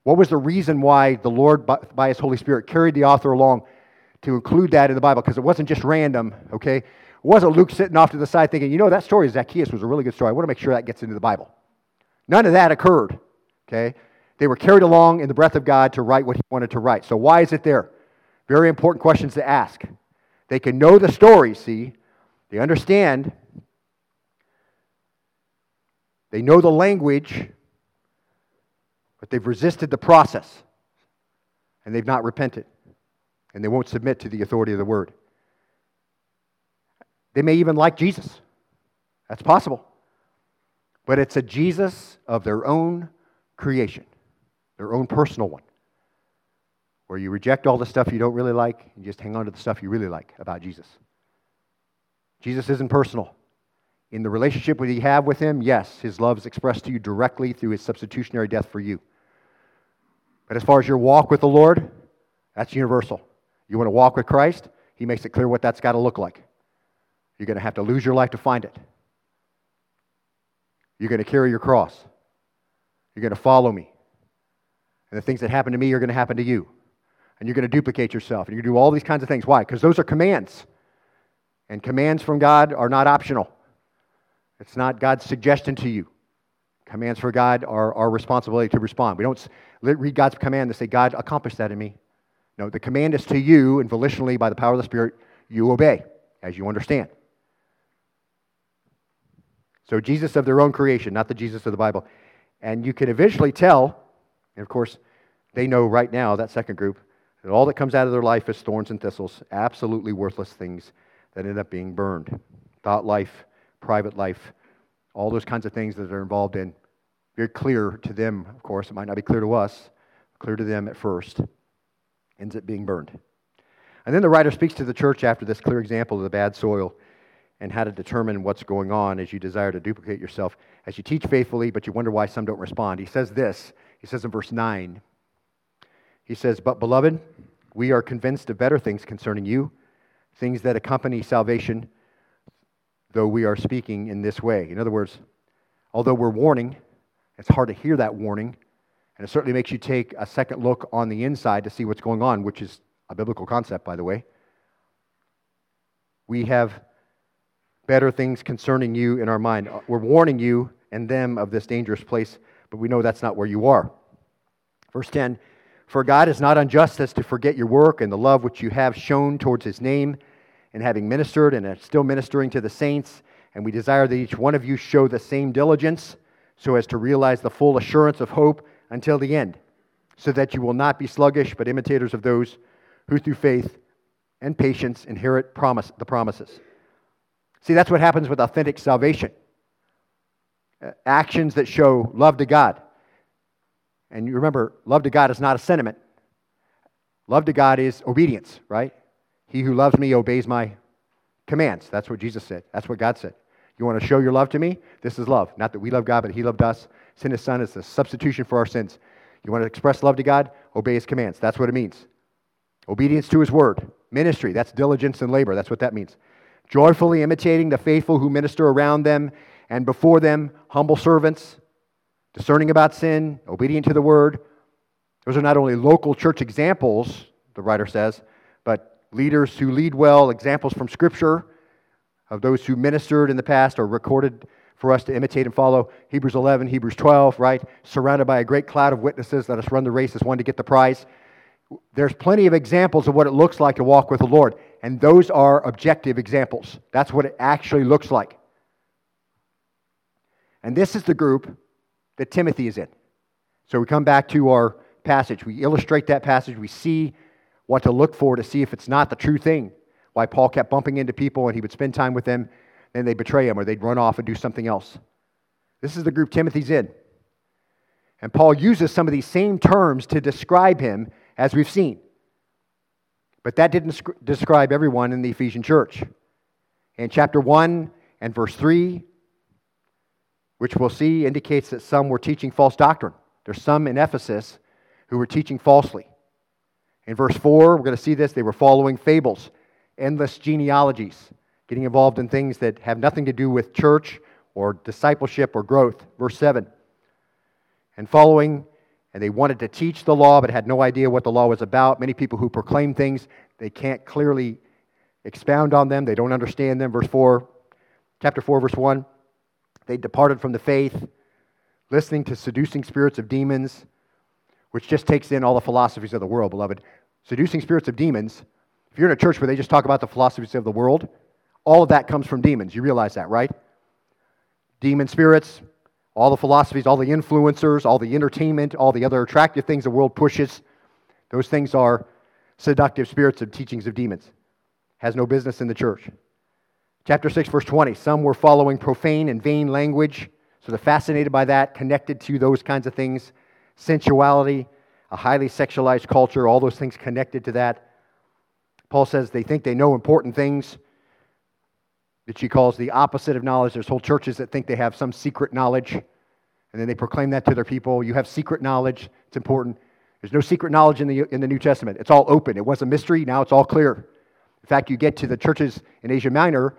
What was the reason why the Lord, by, by His Holy Spirit, carried the author along to include that in the Bible? Because it wasn't just random, okay? It wasn't Luke sitting off to the side thinking, you know, that story of Zacchaeus was a really good story. I want to make sure that gets into the Bible. None of that occurred, okay? They were carried along in the breath of God to write what he wanted to write. So, why is it there? Very important questions to ask. They can know the story, see? They understand. They know the language, but they've resisted the process. And they've not repented. And they won't submit to the authority of the word. They may even like Jesus. That's possible. But it's a Jesus of their own creation their own personal one, where you reject all the stuff you don't really like and just hang on to the stuff you really like about Jesus. Jesus isn't personal. In the relationship that you have with him, yes, his love is expressed to you directly through his substitutionary death for you. But as far as your walk with the Lord, that's universal. You want to walk with Christ, he makes it clear what that's got to look like. You're going to have to lose your life to find it. You're going to carry your cross. You're going to follow me. And the things that happen to me are going to happen to you. And you're going to duplicate yourself. And you're going to do all these kinds of things. Why? Because those are commands. And commands from God are not optional. It's not God's suggestion to you. Commands for God are our responsibility to respond. We don't read God's command and say, God, accomplish that in me. No, the command is to you, and volitionally, by the power of the Spirit, you obey as you understand. So, Jesus of their own creation, not the Jesus of the Bible. And you can eventually tell, and of course, they know right now, that second group, that all that comes out of their life is thorns and thistles, absolutely worthless things that end up being burned. Thought life, private life, all those kinds of things that they're involved in. Very clear to them, of course. It might not be clear to us, clear to them at first. Ends up being burned. And then the writer speaks to the church after this clear example of the bad soil and how to determine what's going on as you desire to duplicate yourself, as you teach faithfully, but you wonder why some don't respond. He says this. He says in verse 9, he says, But beloved, we are convinced of better things concerning you, things that accompany salvation, though we are speaking in this way. In other words, although we're warning, it's hard to hear that warning, and it certainly makes you take a second look on the inside to see what's going on, which is a biblical concept, by the way. We have better things concerning you in our mind. Uh, we're warning you and them of this dangerous place, but we know that's not where you are. Verse 10 For God is not unjust as to forget your work and the love which you have shown towards his name, and having ministered and are still ministering to the saints, and we desire that each one of you show the same diligence so as to realize the full assurance of hope until the end, so that you will not be sluggish, but imitators of those who through faith and patience inherit promise, the promises. See, that's what happens with authentic salvation uh, actions that show love to God. And you remember, love to God is not a sentiment. Love to God is obedience, right? He who loves me obeys my commands. That's what Jesus said. That's what God said. You want to show your love to me? This is love. Not that we love God, but He loved us. Sent His Son as a substitution for our sins. You want to express love to God? Obey His commands. That's what it means. Obedience to His word. Ministry. That's diligence and labor. That's what that means joyfully imitating the faithful who minister around them and before them, humble servants, discerning about sin, obedient to the word. Those are not only local church examples, the writer says, leaders who lead well, examples from Scripture of those who ministered in the past are recorded for us to imitate and follow. Hebrews 11, Hebrews 12, right? Surrounded by a great cloud of witnesses, let us run the race as one to get the prize. There's plenty of examples of what it looks like to walk with the Lord. And those are objective examples. That's what it actually looks like. And this is the group that Timothy is in. So we come back to our passage. We illustrate that passage. We see what to look for to see if it's not the true thing. Why Paul kept bumping into people and he would spend time with them, then they'd betray him or they'd run off and do something else. This is the group Timothy's in. And Paul uses some of these same terms to describe him as we've seen. But that didn't describe everyone in the Ephesian church. In chapter 1 and verse 3, which we'll see, indicates that some were teaching false doctrine. There's some in Ephesus who were teaching falsely. In verse 4, we're going to see this. They were following fables, endless genealogies, getting involved in things that have nothing to do with church or discipleship or growth. Verse 7. And following and they wanted to teach the law but had no idea what the law was about. Many people who proclaim things, they can't clearly expound on them, they don't understand them. Verse 4, chapter 4, verse 1 they departed from the faith, listening to seducing spirits of demons, which just takes in all the philosophies of the world, beloved. Seducing spirits of demons, if you're in a church where they just talk about the philosophies of the world, all of that comes from demons. You realize that, right? Demon spirits, all the philosophies, all the influencers, all the entertainment, all the other attractive things the world pushes, those things are seductive spirits of teachings of demons. Has no business in the church. Chapter 6, verse 20. Some were following profane and vain language, so they're fascinated by that, connected to those kinds of things. Sensuality, a highly sexualized culture, all those things connected to that. Paul says they think they know important things, that she calls the opposite of knowledge. There's whole churches that think they have some secret knowledge, and then they proclaim that to their people. You have secret knowledge, it's important. There's no secret knowledge in the, in the New Testament. It's all open. It was a mystery, now it's all clear. In fact, you get to the churches in Asia Minor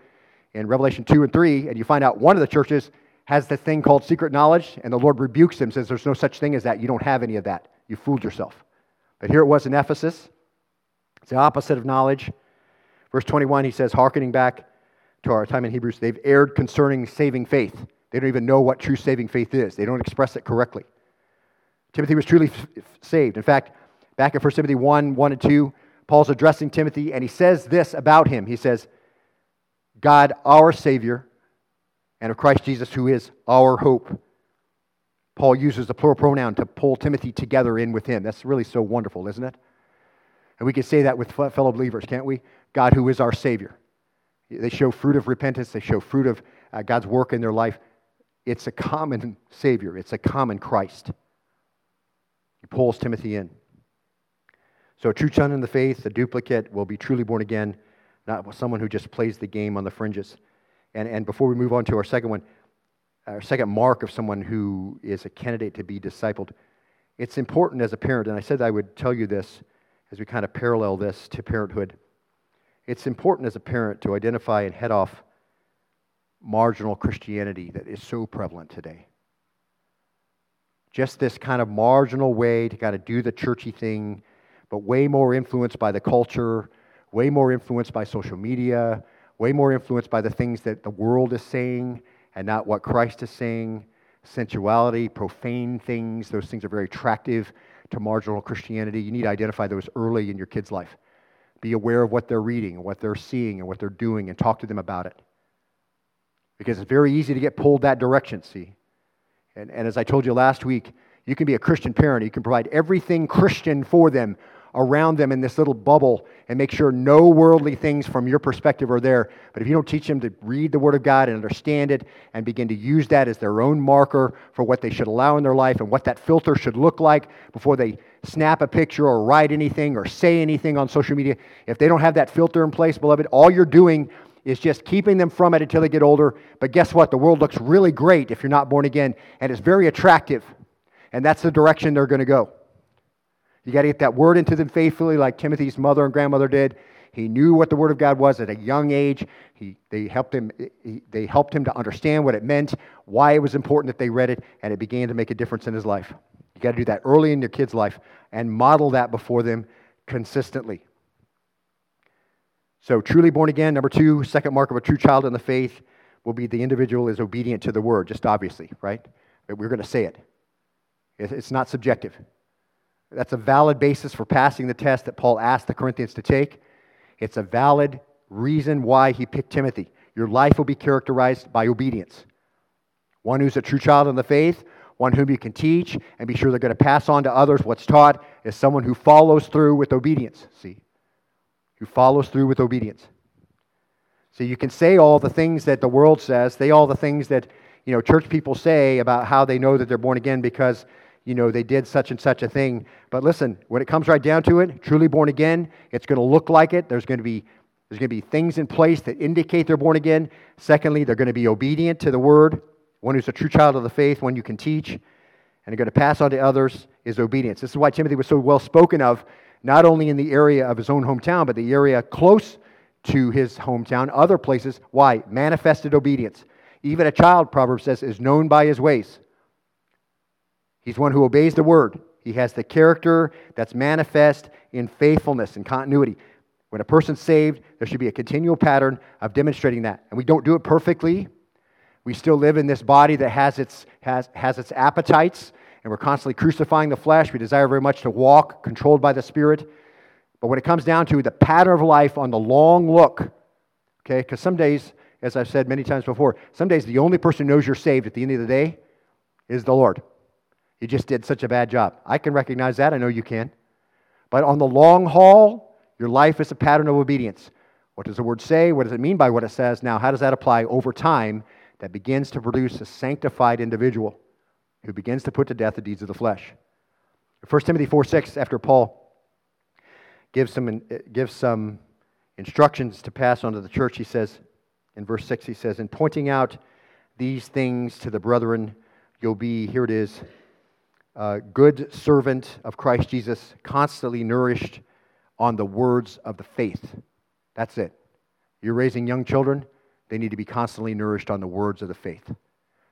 in Revelation 2 and 3, and you find out one of the churches has this thing called secret knowledge, and the Lord rebukes him, says, There's no such thing as that. You don't have any of that. You fooled yourself. But here it was in Ephesus. It's the opposite of knowledge. Verse 21, he says, hearkening back to our time in Hebrews, they've erred concerning saving faith. They don't even know what true saving faith is, they don't express it correctly. Timothy was truly f- saved. In fact, back in 1 Timothy 1 1 and 2, Paul's addressing Timothy, and he says this about him. He says, God, our Savior, and of Christ Jesus, who is our hope. Paul uses the plural pronoun to pull Timothy together in with him. That's really so wonderful, isn't it? And we can say that with fellow believers, can't we? God, who is our Savior. They show fruit of repentance, they show fruit of uh, God's work in their life. It's a common Savior, it's a common Christ. He pulls Timothy in. So, a true son in the faith, a duplicate, will be truly born again, not someone who just plays the game on the fringes. And, and before we move on to our second one, our second mark of someone who is a candidate to be discipled, it's important as a parent, and I said I would tell you this as we kind of parallel this to parenthood. It's important as a parent to identify and head off marginal Christianity that is so prevalent today. Just this kind of marginal way to kind of do the churchy thing, but way more influenced by the culture, way more influenced by social media, way more influenced by the things that the world is saying and not what Christ is saying. Sensuality, profane things, those things are very attractive to marginal Christianity. You need to identify those early in your kid's life. Be aware of what they're reading what they're seeing and what they're doing and talk to them about it. Because it's very easy to get pulled that direction, see? And, and as I told you last week, you can be a Christian parent. You can provide everything Christian for them around them in this little bubble and make sure no worldly things from your perspective are there. But if you don't teach them to read the Word of God and understand it and begin to use that as their own marker for what they should allow in their life and what that filter should look like before they snap a picture or write anything or say anything on social media, if they don't have that filter in place, beloved, all you're doing is just keeping them from it until they get older. But guess what? The world looks really great if you're not born again, and it's very attractive. And that's the direction they're going to go. You got to get that word into them faithfully, like Timothy's mother and grandmother did. He knew what the Word of God was at a young age. He, they, helped him, he, they helped him to understand what it meant, why it was important that they read it, and it began to make a difference in his life. You got to do that early in your kid's life and model that before them consistently. So, truly born again, number two, second mark of a true child in the faith will be the individual is obedient to the word, just obviously, right? We're going to say it. It's not subjective. That's a valid basis for passing the test that Paul asked the Corinthians to take. It's a valid reason why he picked Timothy. Your life will be characterized by obedience. One who's a true child in the faith, one whom you can teach and be sure they're going to pass on to others what's taught, is someone who follows through with obedience. See? Who follows through with obedience. So you can say all the things that the world says, say all the things that you know church people say about how they know that they're born again because you know, they did such and such a thing. But listen, when it comes right down to it, truly born again, it's going to look like it. There's going to be there's going to be things in place that indicate they're born again. Secondly, they're going to be obedient to the word. One who's a true child of the faith, one you can teach, and they're going to pass on to others is obedience. This is why Timothy was so well spoken of, not only in the area of his own hometown, but the area close to his hometown, other places. Why? Manifested obedience. Even a child, Proverbs says, is known by his ways. He's one who obeys the word. He has the character that's manifest in faithfulness and continuity. When a person's saved, there should be a continual pattern of demonstrating that. And we don't do it perfectly. We still live in this body that has its, has, has its appetites, and we're constantly crucifying the flesh. We desire very much to walk controlled by the Spirit. But when it comes down to the pattern of life on the long look, okay, because some days, as I've said many times before, some days the only person who knows you're saved at the end of the day is the Lord. You just did such a bad job. I can recognize that. I know you can. But on the long haul, your life is a pattern of obedience. What does the word say? What does it mean by what it says? Now, how does that apply over time that begins to produce a sanctified individual who begins to put to death the deeds of the flesh? 1 Timothy 4 6, after Paul gives some, uh, gives some instructions to pass on to the church, he says, in verse 6, he says, In pointing out these things to the brethren, you'll be, here it is, uh, good servant of Christ Jesus, constantly nourished on the words of the faith. That's it. You're raising young children, they need to be constantly nourished on the words of the faith.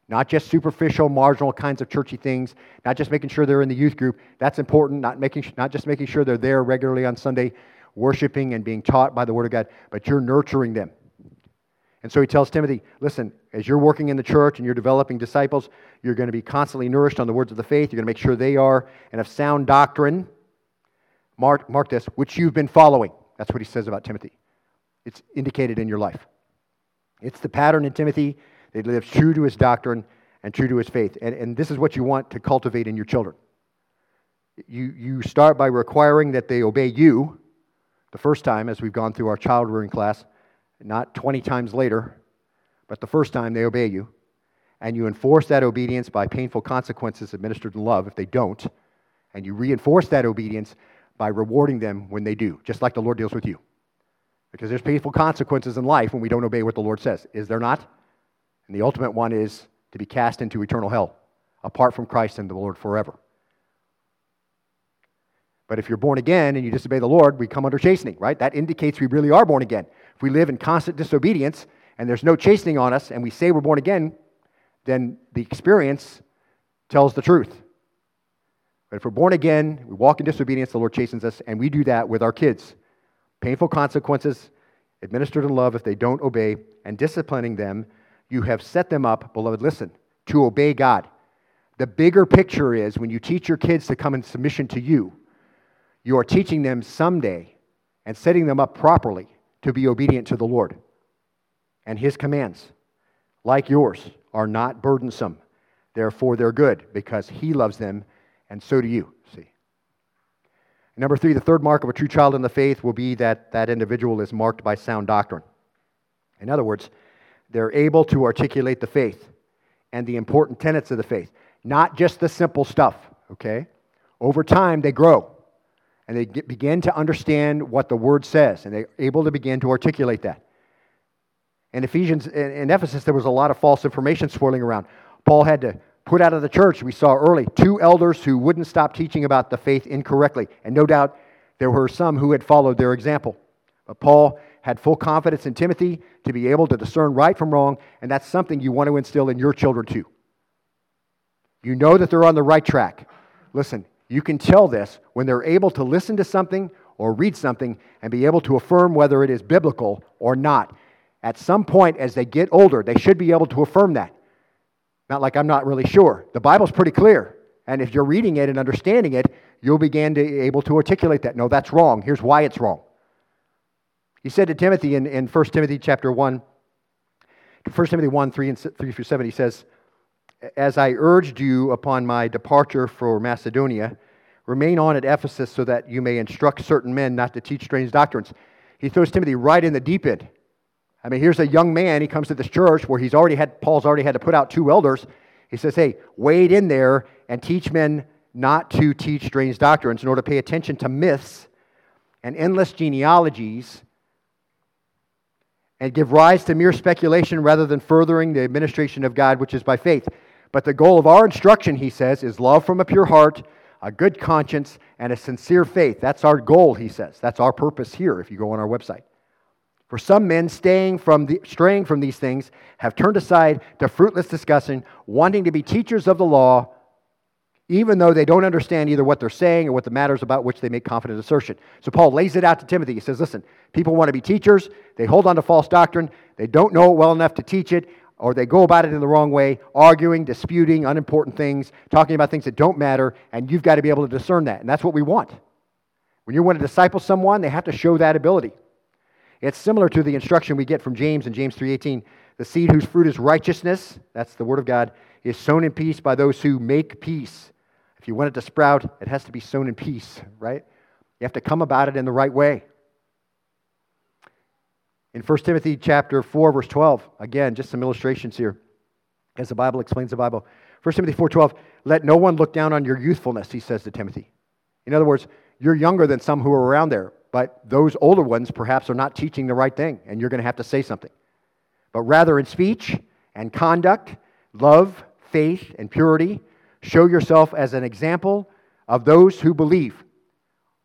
Not just superficial, marginal kinds of churchy things, not just making sure they're in the youth group. That's important, not, making, not just making sure they're there regularly on Sunday, worshiping and being taught by the Word of God, but you're nurturing them. And so he tells Timothy, listen, as you're working in the church and you're developing disciples, you're going to be constantly nourished on the words of the faith. You're going to make sure they are and have sound doctrine. mark, mark this, which you've been following. That's what he says about Timothy. It's indicated in your life. It's the pattern in Timothy that lives true to his doctrine and true to his faith. And, and this is what you want to cultivate in your children. You, you start by requiring that they obey you the first time, as we've gone through our child rearing class, not 20 times later, but the first time they obey you. And you enforce that obedience by painful consequences administered in love if they don't. And you reinforce that obedience by rewarding them when they do, just like the Lord deals with you. Because there's painful consequences in life when we don't obey what the Lord says. Is there not? And the ultimate one is to be cast into eternal hell, apart from Christ and the Lord forever. But if you're born again and you disobey the Lord, we come under chastening, right? That indicates we really are born again. We live in constant disobedience and there's no chastening on us and we say we're born again, then the experience tells the truth. But if we're born again, we walk in disobedience, the Lord chastens us, and we do that with our kids. Painful consequences administered in love if they don't obey, and disciplining them, you have set them up, beloved, listen, to obey God. The bigger picture is when you teach your kids to come in submission to you, you are teaching them someday and setting them up properly to be obedient to the Lord. And His commands, like yours, are not burdensome. Therefore, they're good because He loves them, and so do you. See. Number three, the third mark of a true child in the faith will be that that individual is marked by sound doctrine. In other words, they're able to articulate the faith and the important tenets of the faith, not just the simple stuff, okay? Over time, they grow and they get, begin to understand what the word says, and they're able to begin to articulate that. In Ephesians, in Ephesus, there was a lot of false information swirling around. Paul had to put out of the church, we saw early, two elders who wouldn't stop teaching about the faith incorrectly. And no doubt there were some who had followed their example. But Paul had full confidence in Timothy to be able to discern right from wrong, and that's something you want to instill in your children too. You know that they're on the right track. Listen, you can tell this when they're able to listen to something or read something and be able to affirm whether it is biblical or not. At some point, as they get older, they should be able to affirm that. Not like I'm not really sure. The Bible's pretty clear. And if you're reading it and understanding it, you'll begin to be able to articulate that. No, that's wrong. Here's why it's wrong. He said to Timothy in, in 1 Timothy chapter 1, 1 Timothy 1, 3 and 3 through 7, he says, as I urged you upon my departure for Macedonia, remain on at Ephesus so that you may instruct certain men not to teach strange doctrines. He throws Timothy right in the deep end. I mean, here's a young man. He comes to this church where he's already had, Paul's already had to put out two elders. He says, hey, wade in there and teach men not to teach strange doctrines, nor to pay attention to myths and endless genealogies and give rise to mere speculation rather than furthering the administration of God, which is by faith. But the goal of our instruction, he says, is love from a pure heart, a good conscience, and a sincere faith. That's our goal, he says. That's our purpose here if you go on our website. For some men staying from the, straying from these things have turned aside to fruitless discussion, wanting to be teachers of the law, even though they don't understand either what they're saying or what the matters about which they make confident assertion. So Paul lays it out to Timothy. He says, Listen, people want to be teachers, they hold on to false doctrine, they don't know it well enough to teach it, or they go about it in the wrong way, arguing, disputing unimportant things, talking about things that don't matter, and you've got to be able to discern that. And that's what we want. When you want to disciple someone, they have to show that ability. It's similar to the instruction we get from James in James 3:18, the seed whose fruit is righteousness, that's the word of God, is sown in peace by those who make peace. If you want it to sprout, it has to be sown in peace, right? You have to come about it in the right way. In 1 Timothy chapter 4, verse 12, again, just some illustrations here as the Bible explains the Bible. 1 Timothy 4:12, let no one look down on your youthfulness, he says to Timothy. In other words, you're younger than some who are around there, but those older ones perhaps are not teaching the right thing, and you're going to have to say something. But rather in speech and conduct, love, faith, and purity, show yourself as an example of those who believe.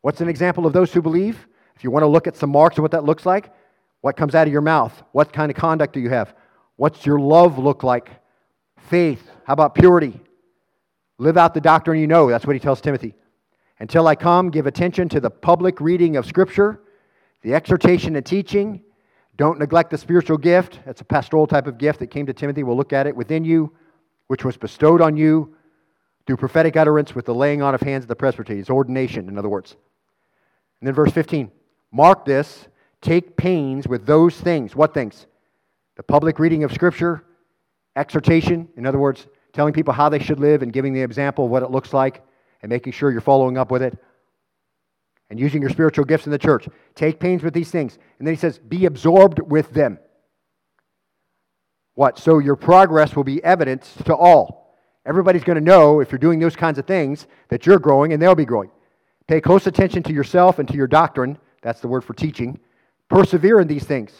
What's an example of those who believe? If you want to look at some marks of what that looks like, what comes out of your mouth? What kind of conduct do you have? What's your love look like? Faith. How about purity? Live out the doctrine you know. That's what he tells Timothy. Until I come, give attention to the public reading of Scripture, the exhortation and teaching. Don't neglect the spiritual gift. That's a pastoral type of gift that came to Timothy. We'll look at it within you, which was bestowed on you through prophetic utterance with the laying on of hands of the presbytery. It's ordination, in other words. And then verse 15 Mark this, take pains with those things. What things? The public reading of Scripture, exhortation, in other words, telling people how they should live and giving the example of what it looks like and making sure you're following up with it, and using your spiritual gifts in the church. Take pains with these things. And then he says, be absorbed with them. What? So your progress will be evident to all. Everybody's going to know if you're doing those kinds of things that you're growing and they'll be growing. Pay close attention to yourself and to your doctrine. That's the word for teaching. Persevere in these things.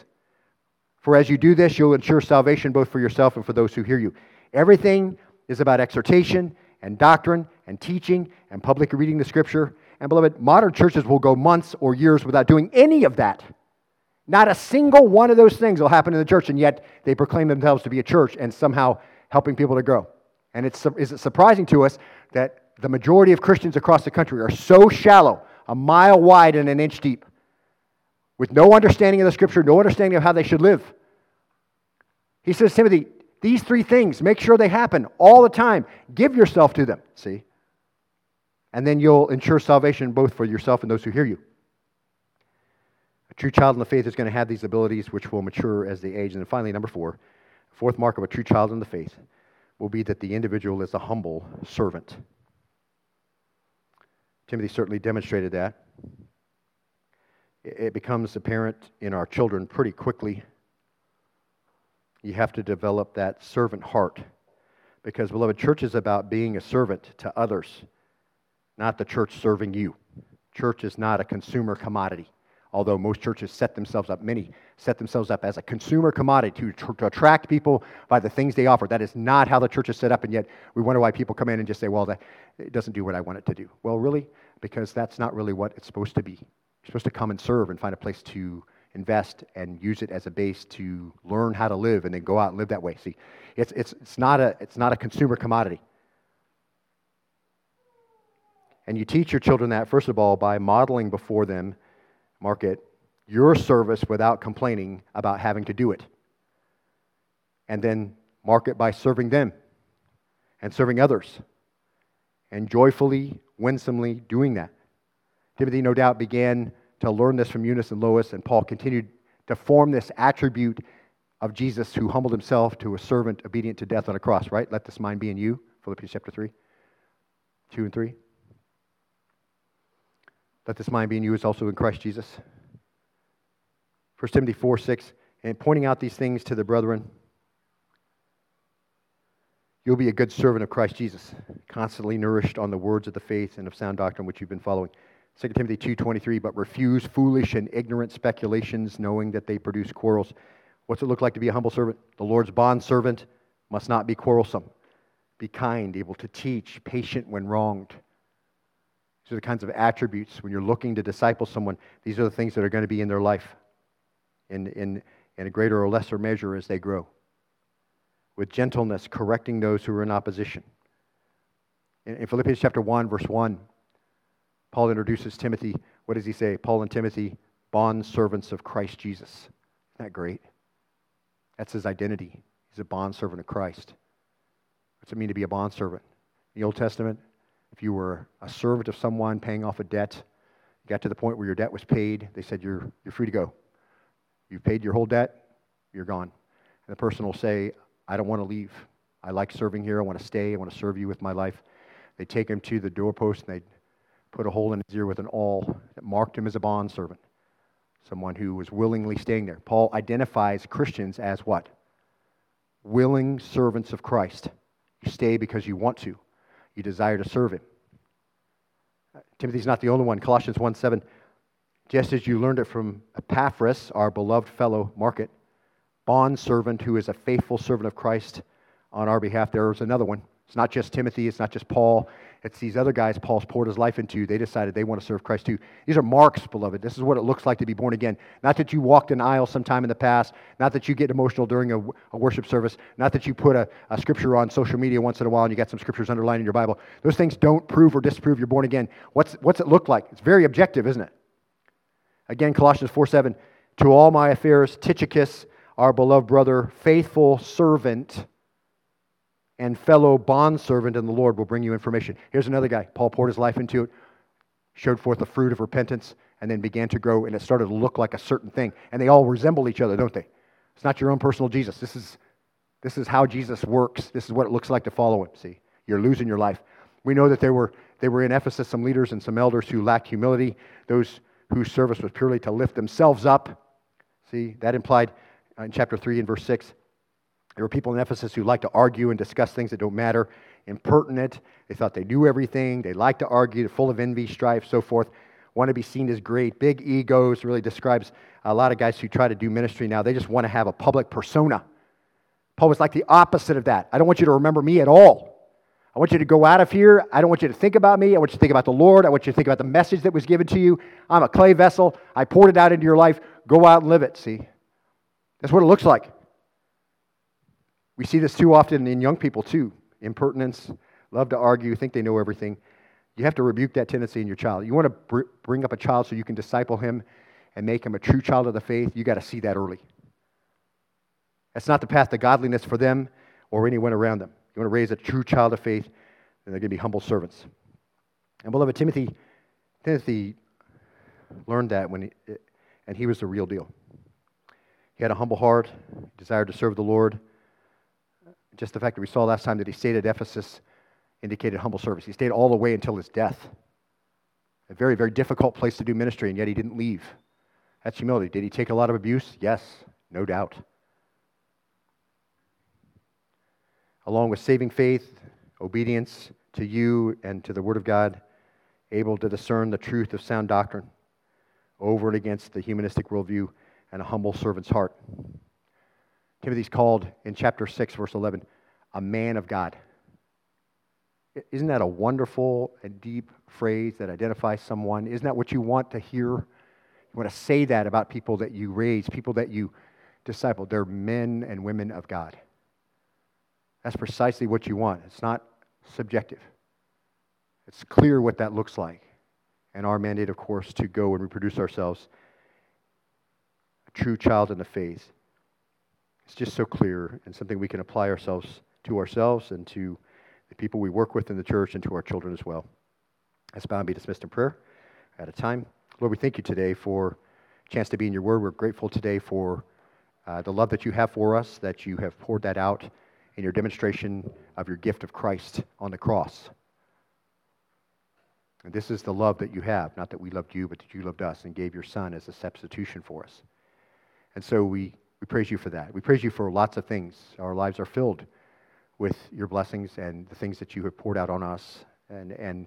For as you do this, you'll ensure salvation both for yourself and for those who hear you. Everything is about exhortation and doctrine and teaching and public reading the scripture. And beloved, modern churches will go months or years without doing any of that. Not a single one of those things will happen in the church, and yet they proclaim themselves to be a church and somehow helping people to grow. And it's, is it surprising to us that the majority of Christians across the country are so shallow, a mile wide and an inch deep, with no understanding of the scripture, no understanding of how they should live. He says, Timothy, these three things, make sure they happen all the time. Give yourself to them, see? And then you'll ensure salvation both for yourself and those who hear you. A true child in the faith is going to have these abilities which will mature as they age. And then finally, number four, fourth mark of a true child in the faith will be that the individual is a humble servant. Timothy certainly demonstrated that. It becomes apparent in our children pretty quickly. You have to develop that servant heart because, beloved, church is about being a servant to others, not the church serving you. Church is not a consumer commodity although most churches set themselves up, many set themselves up as a consumer commodity to, to, attract people by the things they offer. That is not how the church is set up, and yet we wonder why people come in and just say, well, that, it doesn't do what I want it to do. Well, really? Because that's not really what it's supposed to be. Supposed to come and serve and find a place to invest and use it as a base to learn how to live and then go out and live that way. See, it's, it's, it's, not, a, it's not a consumer commodity. And you teach your children that, first of all, by modeling before them mark it, your service without complaining about having to do it. And then mark it by serving them and serving others and joyfully, winsomely doing that. Timothy, no doubt, began to learn this from Eunice and Lois, and Paul continued to form this attribute of Jesus who humbled himself to a servant obedient to death on a cross, right? Let this mind be in you, Philippians chapter 3, 2 and 3. Let this mind be in you is also in Christ Jesus. 1 Timothy 4 6, and pointing out these things to the brethren, you'll be a good servant of Christ Jesus, constantly nourished on the words of the faith and of sound doctrine which you've been following. 2 Timothy 2:23 but refuse foolish and ignorant speculations knowing that they produce quarrels. What's it look like to be a humble servant? The Lord's bond servant must not be quarrelsome. Be kind, able to teach, patient when wronged these are the kinds of attributes when you're looking to disciple someone, these are the things that are going to be in their life in, in, in a greater or lesser measure as they grow. With gentleness, correcting those who are in opposition. In, in Philippians chapter 1, verse 1, Paul introduces Timothy. What does he say? Paul and Timothy, bond servants of Christ Jesus. Isn't that great? That's his identity. He's a bond servant of Christ. What's it mean to be a bond servant? In the Old Testament, if you were a servant of someone paying off a debt, you got to the point where your debt was paid, they said, You're, you're free to go. You've paid your whole debt, you're gone. And the person will say, I don't want to leave. I like serving here. I want to stay. I want to serve you with my life. They take him to the doorpost and they put a hole in his ear with an awl that marked him as a bond servant, someone who was willingly staying there. Paul identifies Christians as what? Willing servants of Christ. You stay because you want to you desire to serve him. Timothy's not the only one. Colossians 1 7. Just as you learned it from Epaphras, our beloved fellow market, bond servant who is a faithful servant of Christ on our behalf, there is another one. It's not just Timothy, it's not just Paul, it's these other guys Paul's poured his life into. They decided they want to serve Christ too. These are marks, beloved. This is what it looks like to be born again. Not that you walked an aisle sometime in the past, not that you get emotional during a, a worship service, not that you put a, a, scripture on social media once in a while and you got some scriptures underlined in your Bible. Those things don't prove or disprove you're born again. What's, what's it look like? It's very objective, isn't it? Again, Colossians 4 7. To all my affairs, Tychicus, our beloved brother, faithful servant, and fellow bondservant in the Lord will bring you information. Here's another guy. Paul poured his life into it, showed forth the fruit of repentance, and then began to grow, and it started to look like a certain thing. And they all resemble each other, don't they? It's not your own personal Jesus. This is, this is how Jesus works. This is what it looks like to follow him. See, you're losing your life. We know that there were, there were in Ephesus some leaders and some elders who lacked humility, those whose service was purely to lift themselves up. See, that implied uh, in chapter 3 and verse 6. There were people in Ephesus who liked to argue and discuss things that don't matter, impertinent. They thought they knew everything. They liked to argue, They're full of envy, strife, so forth. Want to be seen as great. Big egos really describes a lot of guys who try to do ministry now. They just want to have a public persona. Paul was like the opposite of that. I don't want you to remember me at all. I want you to go out of here. I don't want you to think about me. I want you to think about the Lord. I want you to think about the message that was given to you. I'm a clay vessel. I poured it out into your life. Go out and live it. See? That's what it looks like. We see this too often in young people, too. Impertinence, love to argue, think they know everything. You have to rebuke that tendency in your child. You want to br- bring up a child so you can disciple him and make him a true child of the faith. You got to see that early. That's not the path to godliness for them or anyone around them. You want to raise a true child of faith, and they're going to be humble servants. And beloved Timothy, Timothy learned that when he, and he was the real deal. He had a humble heart, desired to serve the Lord, just the fact that we saw last time that he stayed at Ephesus indicated humble service. He stayed all the way until his death. A very, very difficult place to do ministry, and yet he didn't leave. That's humility. Did he take a lot of abuse? Yes, no doubt. Along with saving faith, obedience to you and to the Word of God, able to discern the truth of sound doctrine over and against the humanistic worldview and a humble servant's heart. Timothy's called in chapter 6, verse 11, a man of God. Isn't that a wonderful and deep phrase that identifies someone? Isn't that what you want to hear? You want to say that about people that you raise, people that you disciple. They're men and women of God. That's precisely what you want. It's not subjective, it's clear what that looks like. And our mandate, of course, to go and reproduce ourselves a true child in the faith it's just so clear and something we can apply ourselves to ourselves and to the people we work with in the church and to our children as well. Let's bow and be dismissed in prayer at a time. Lord, we thank you today for a chance to be in your word. We're grateful today for uh, the love that you have for us, that you have poured that out in your demonstration of your gift of Christ on the cross. And this is the love that you have, not that we loved you, but that you loved us and gave your Son as a substitution for us. And so we we praise you for that. We praise you for lots of things. Our lives are filled with your blessings and the things that you have poured out on us. And, and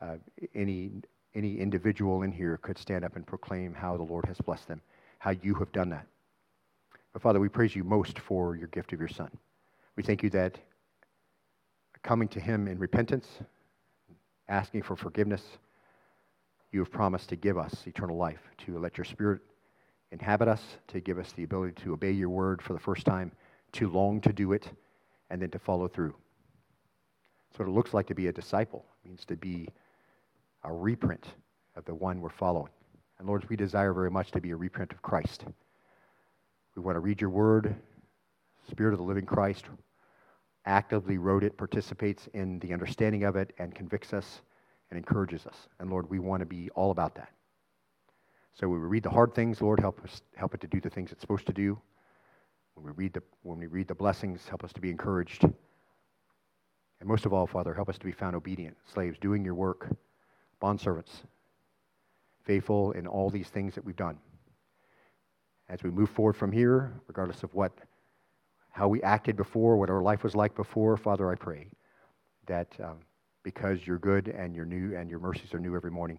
uh, any, any individual in here could stand up and proclaim how the Lord has blessed them, how you have done that. But Father, we praise you most for your gift of your Son. We thank you that coming to him in repentance, asking for forgiveness, you have promised to give us eternal life, to let your Spirit inhabit us, to give us the ability to obey your word for the first time, to long to do it, and then to follow through. That's what it looks like to be a disciple. It means to be a reprint of the one we're following. And Lord, we desire very much to be a reprint of Christ. We want to read your word, Spirit of the living Christ actively wrote it, participates in the understanding of it, and convicts us and encourages us. And Lord, we want to be all about that. So when we read the hard things, Lord, help us help it to do the things it's supposed to do. When we read the when we read the blessings, help us to be encouraged. And most of all, Father, help us to be found obedient, slaves, doing your work, bondservants, faithful in all these things that we've done. As we move forward from here, regardless of what how we acted before, what our life was like before, Father, I pray that um, because you're good and you're new and your mercies are new every morning,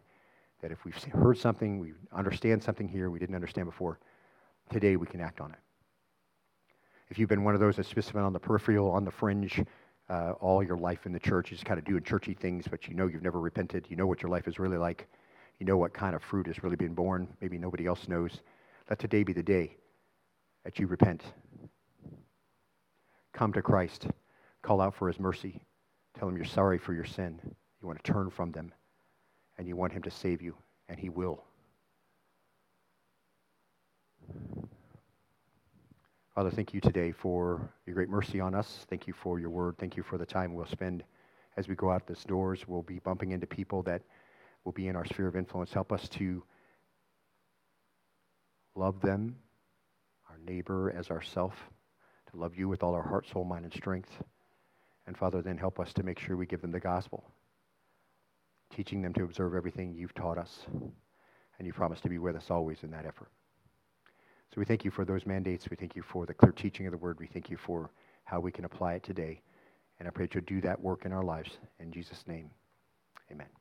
that if we've heard something, we understand something here we didn't understand before, today we can act on it. If you've been one of those that's just been on the peripheral, on the fringe, uh, all your life in the church, you just kind of doing churchy things, but you know you've never repented. You know what your life is really like. You know what kind of fruit has really been born. Maybe nobody else knows. Let today be the day that you repent. Come to Christ. Call out for his mercy. Tell him you're sorry for your sin. You want to turn from them and you want Him to save you, and He will. Father, thank you today for your great mercy on us. Thank you for your word. Thank you for the time we'll spend as we go out these doors. We'll be bumping into people that will be in our sphere of influence. Help us to love them, our neighbor as ourself, to love you with all our heart, soul, mind, and strength. And Father, then help us to make sure we give them the gospel, teaching them to observe everything you've taught us. And you promise to be with us always in that effort. So we thank you for those mandates. We thank you for the clear teaching of the word. We thank you for how we can apply it today. And I pray that you'll do that work in our lives. In Jesus' name, amen.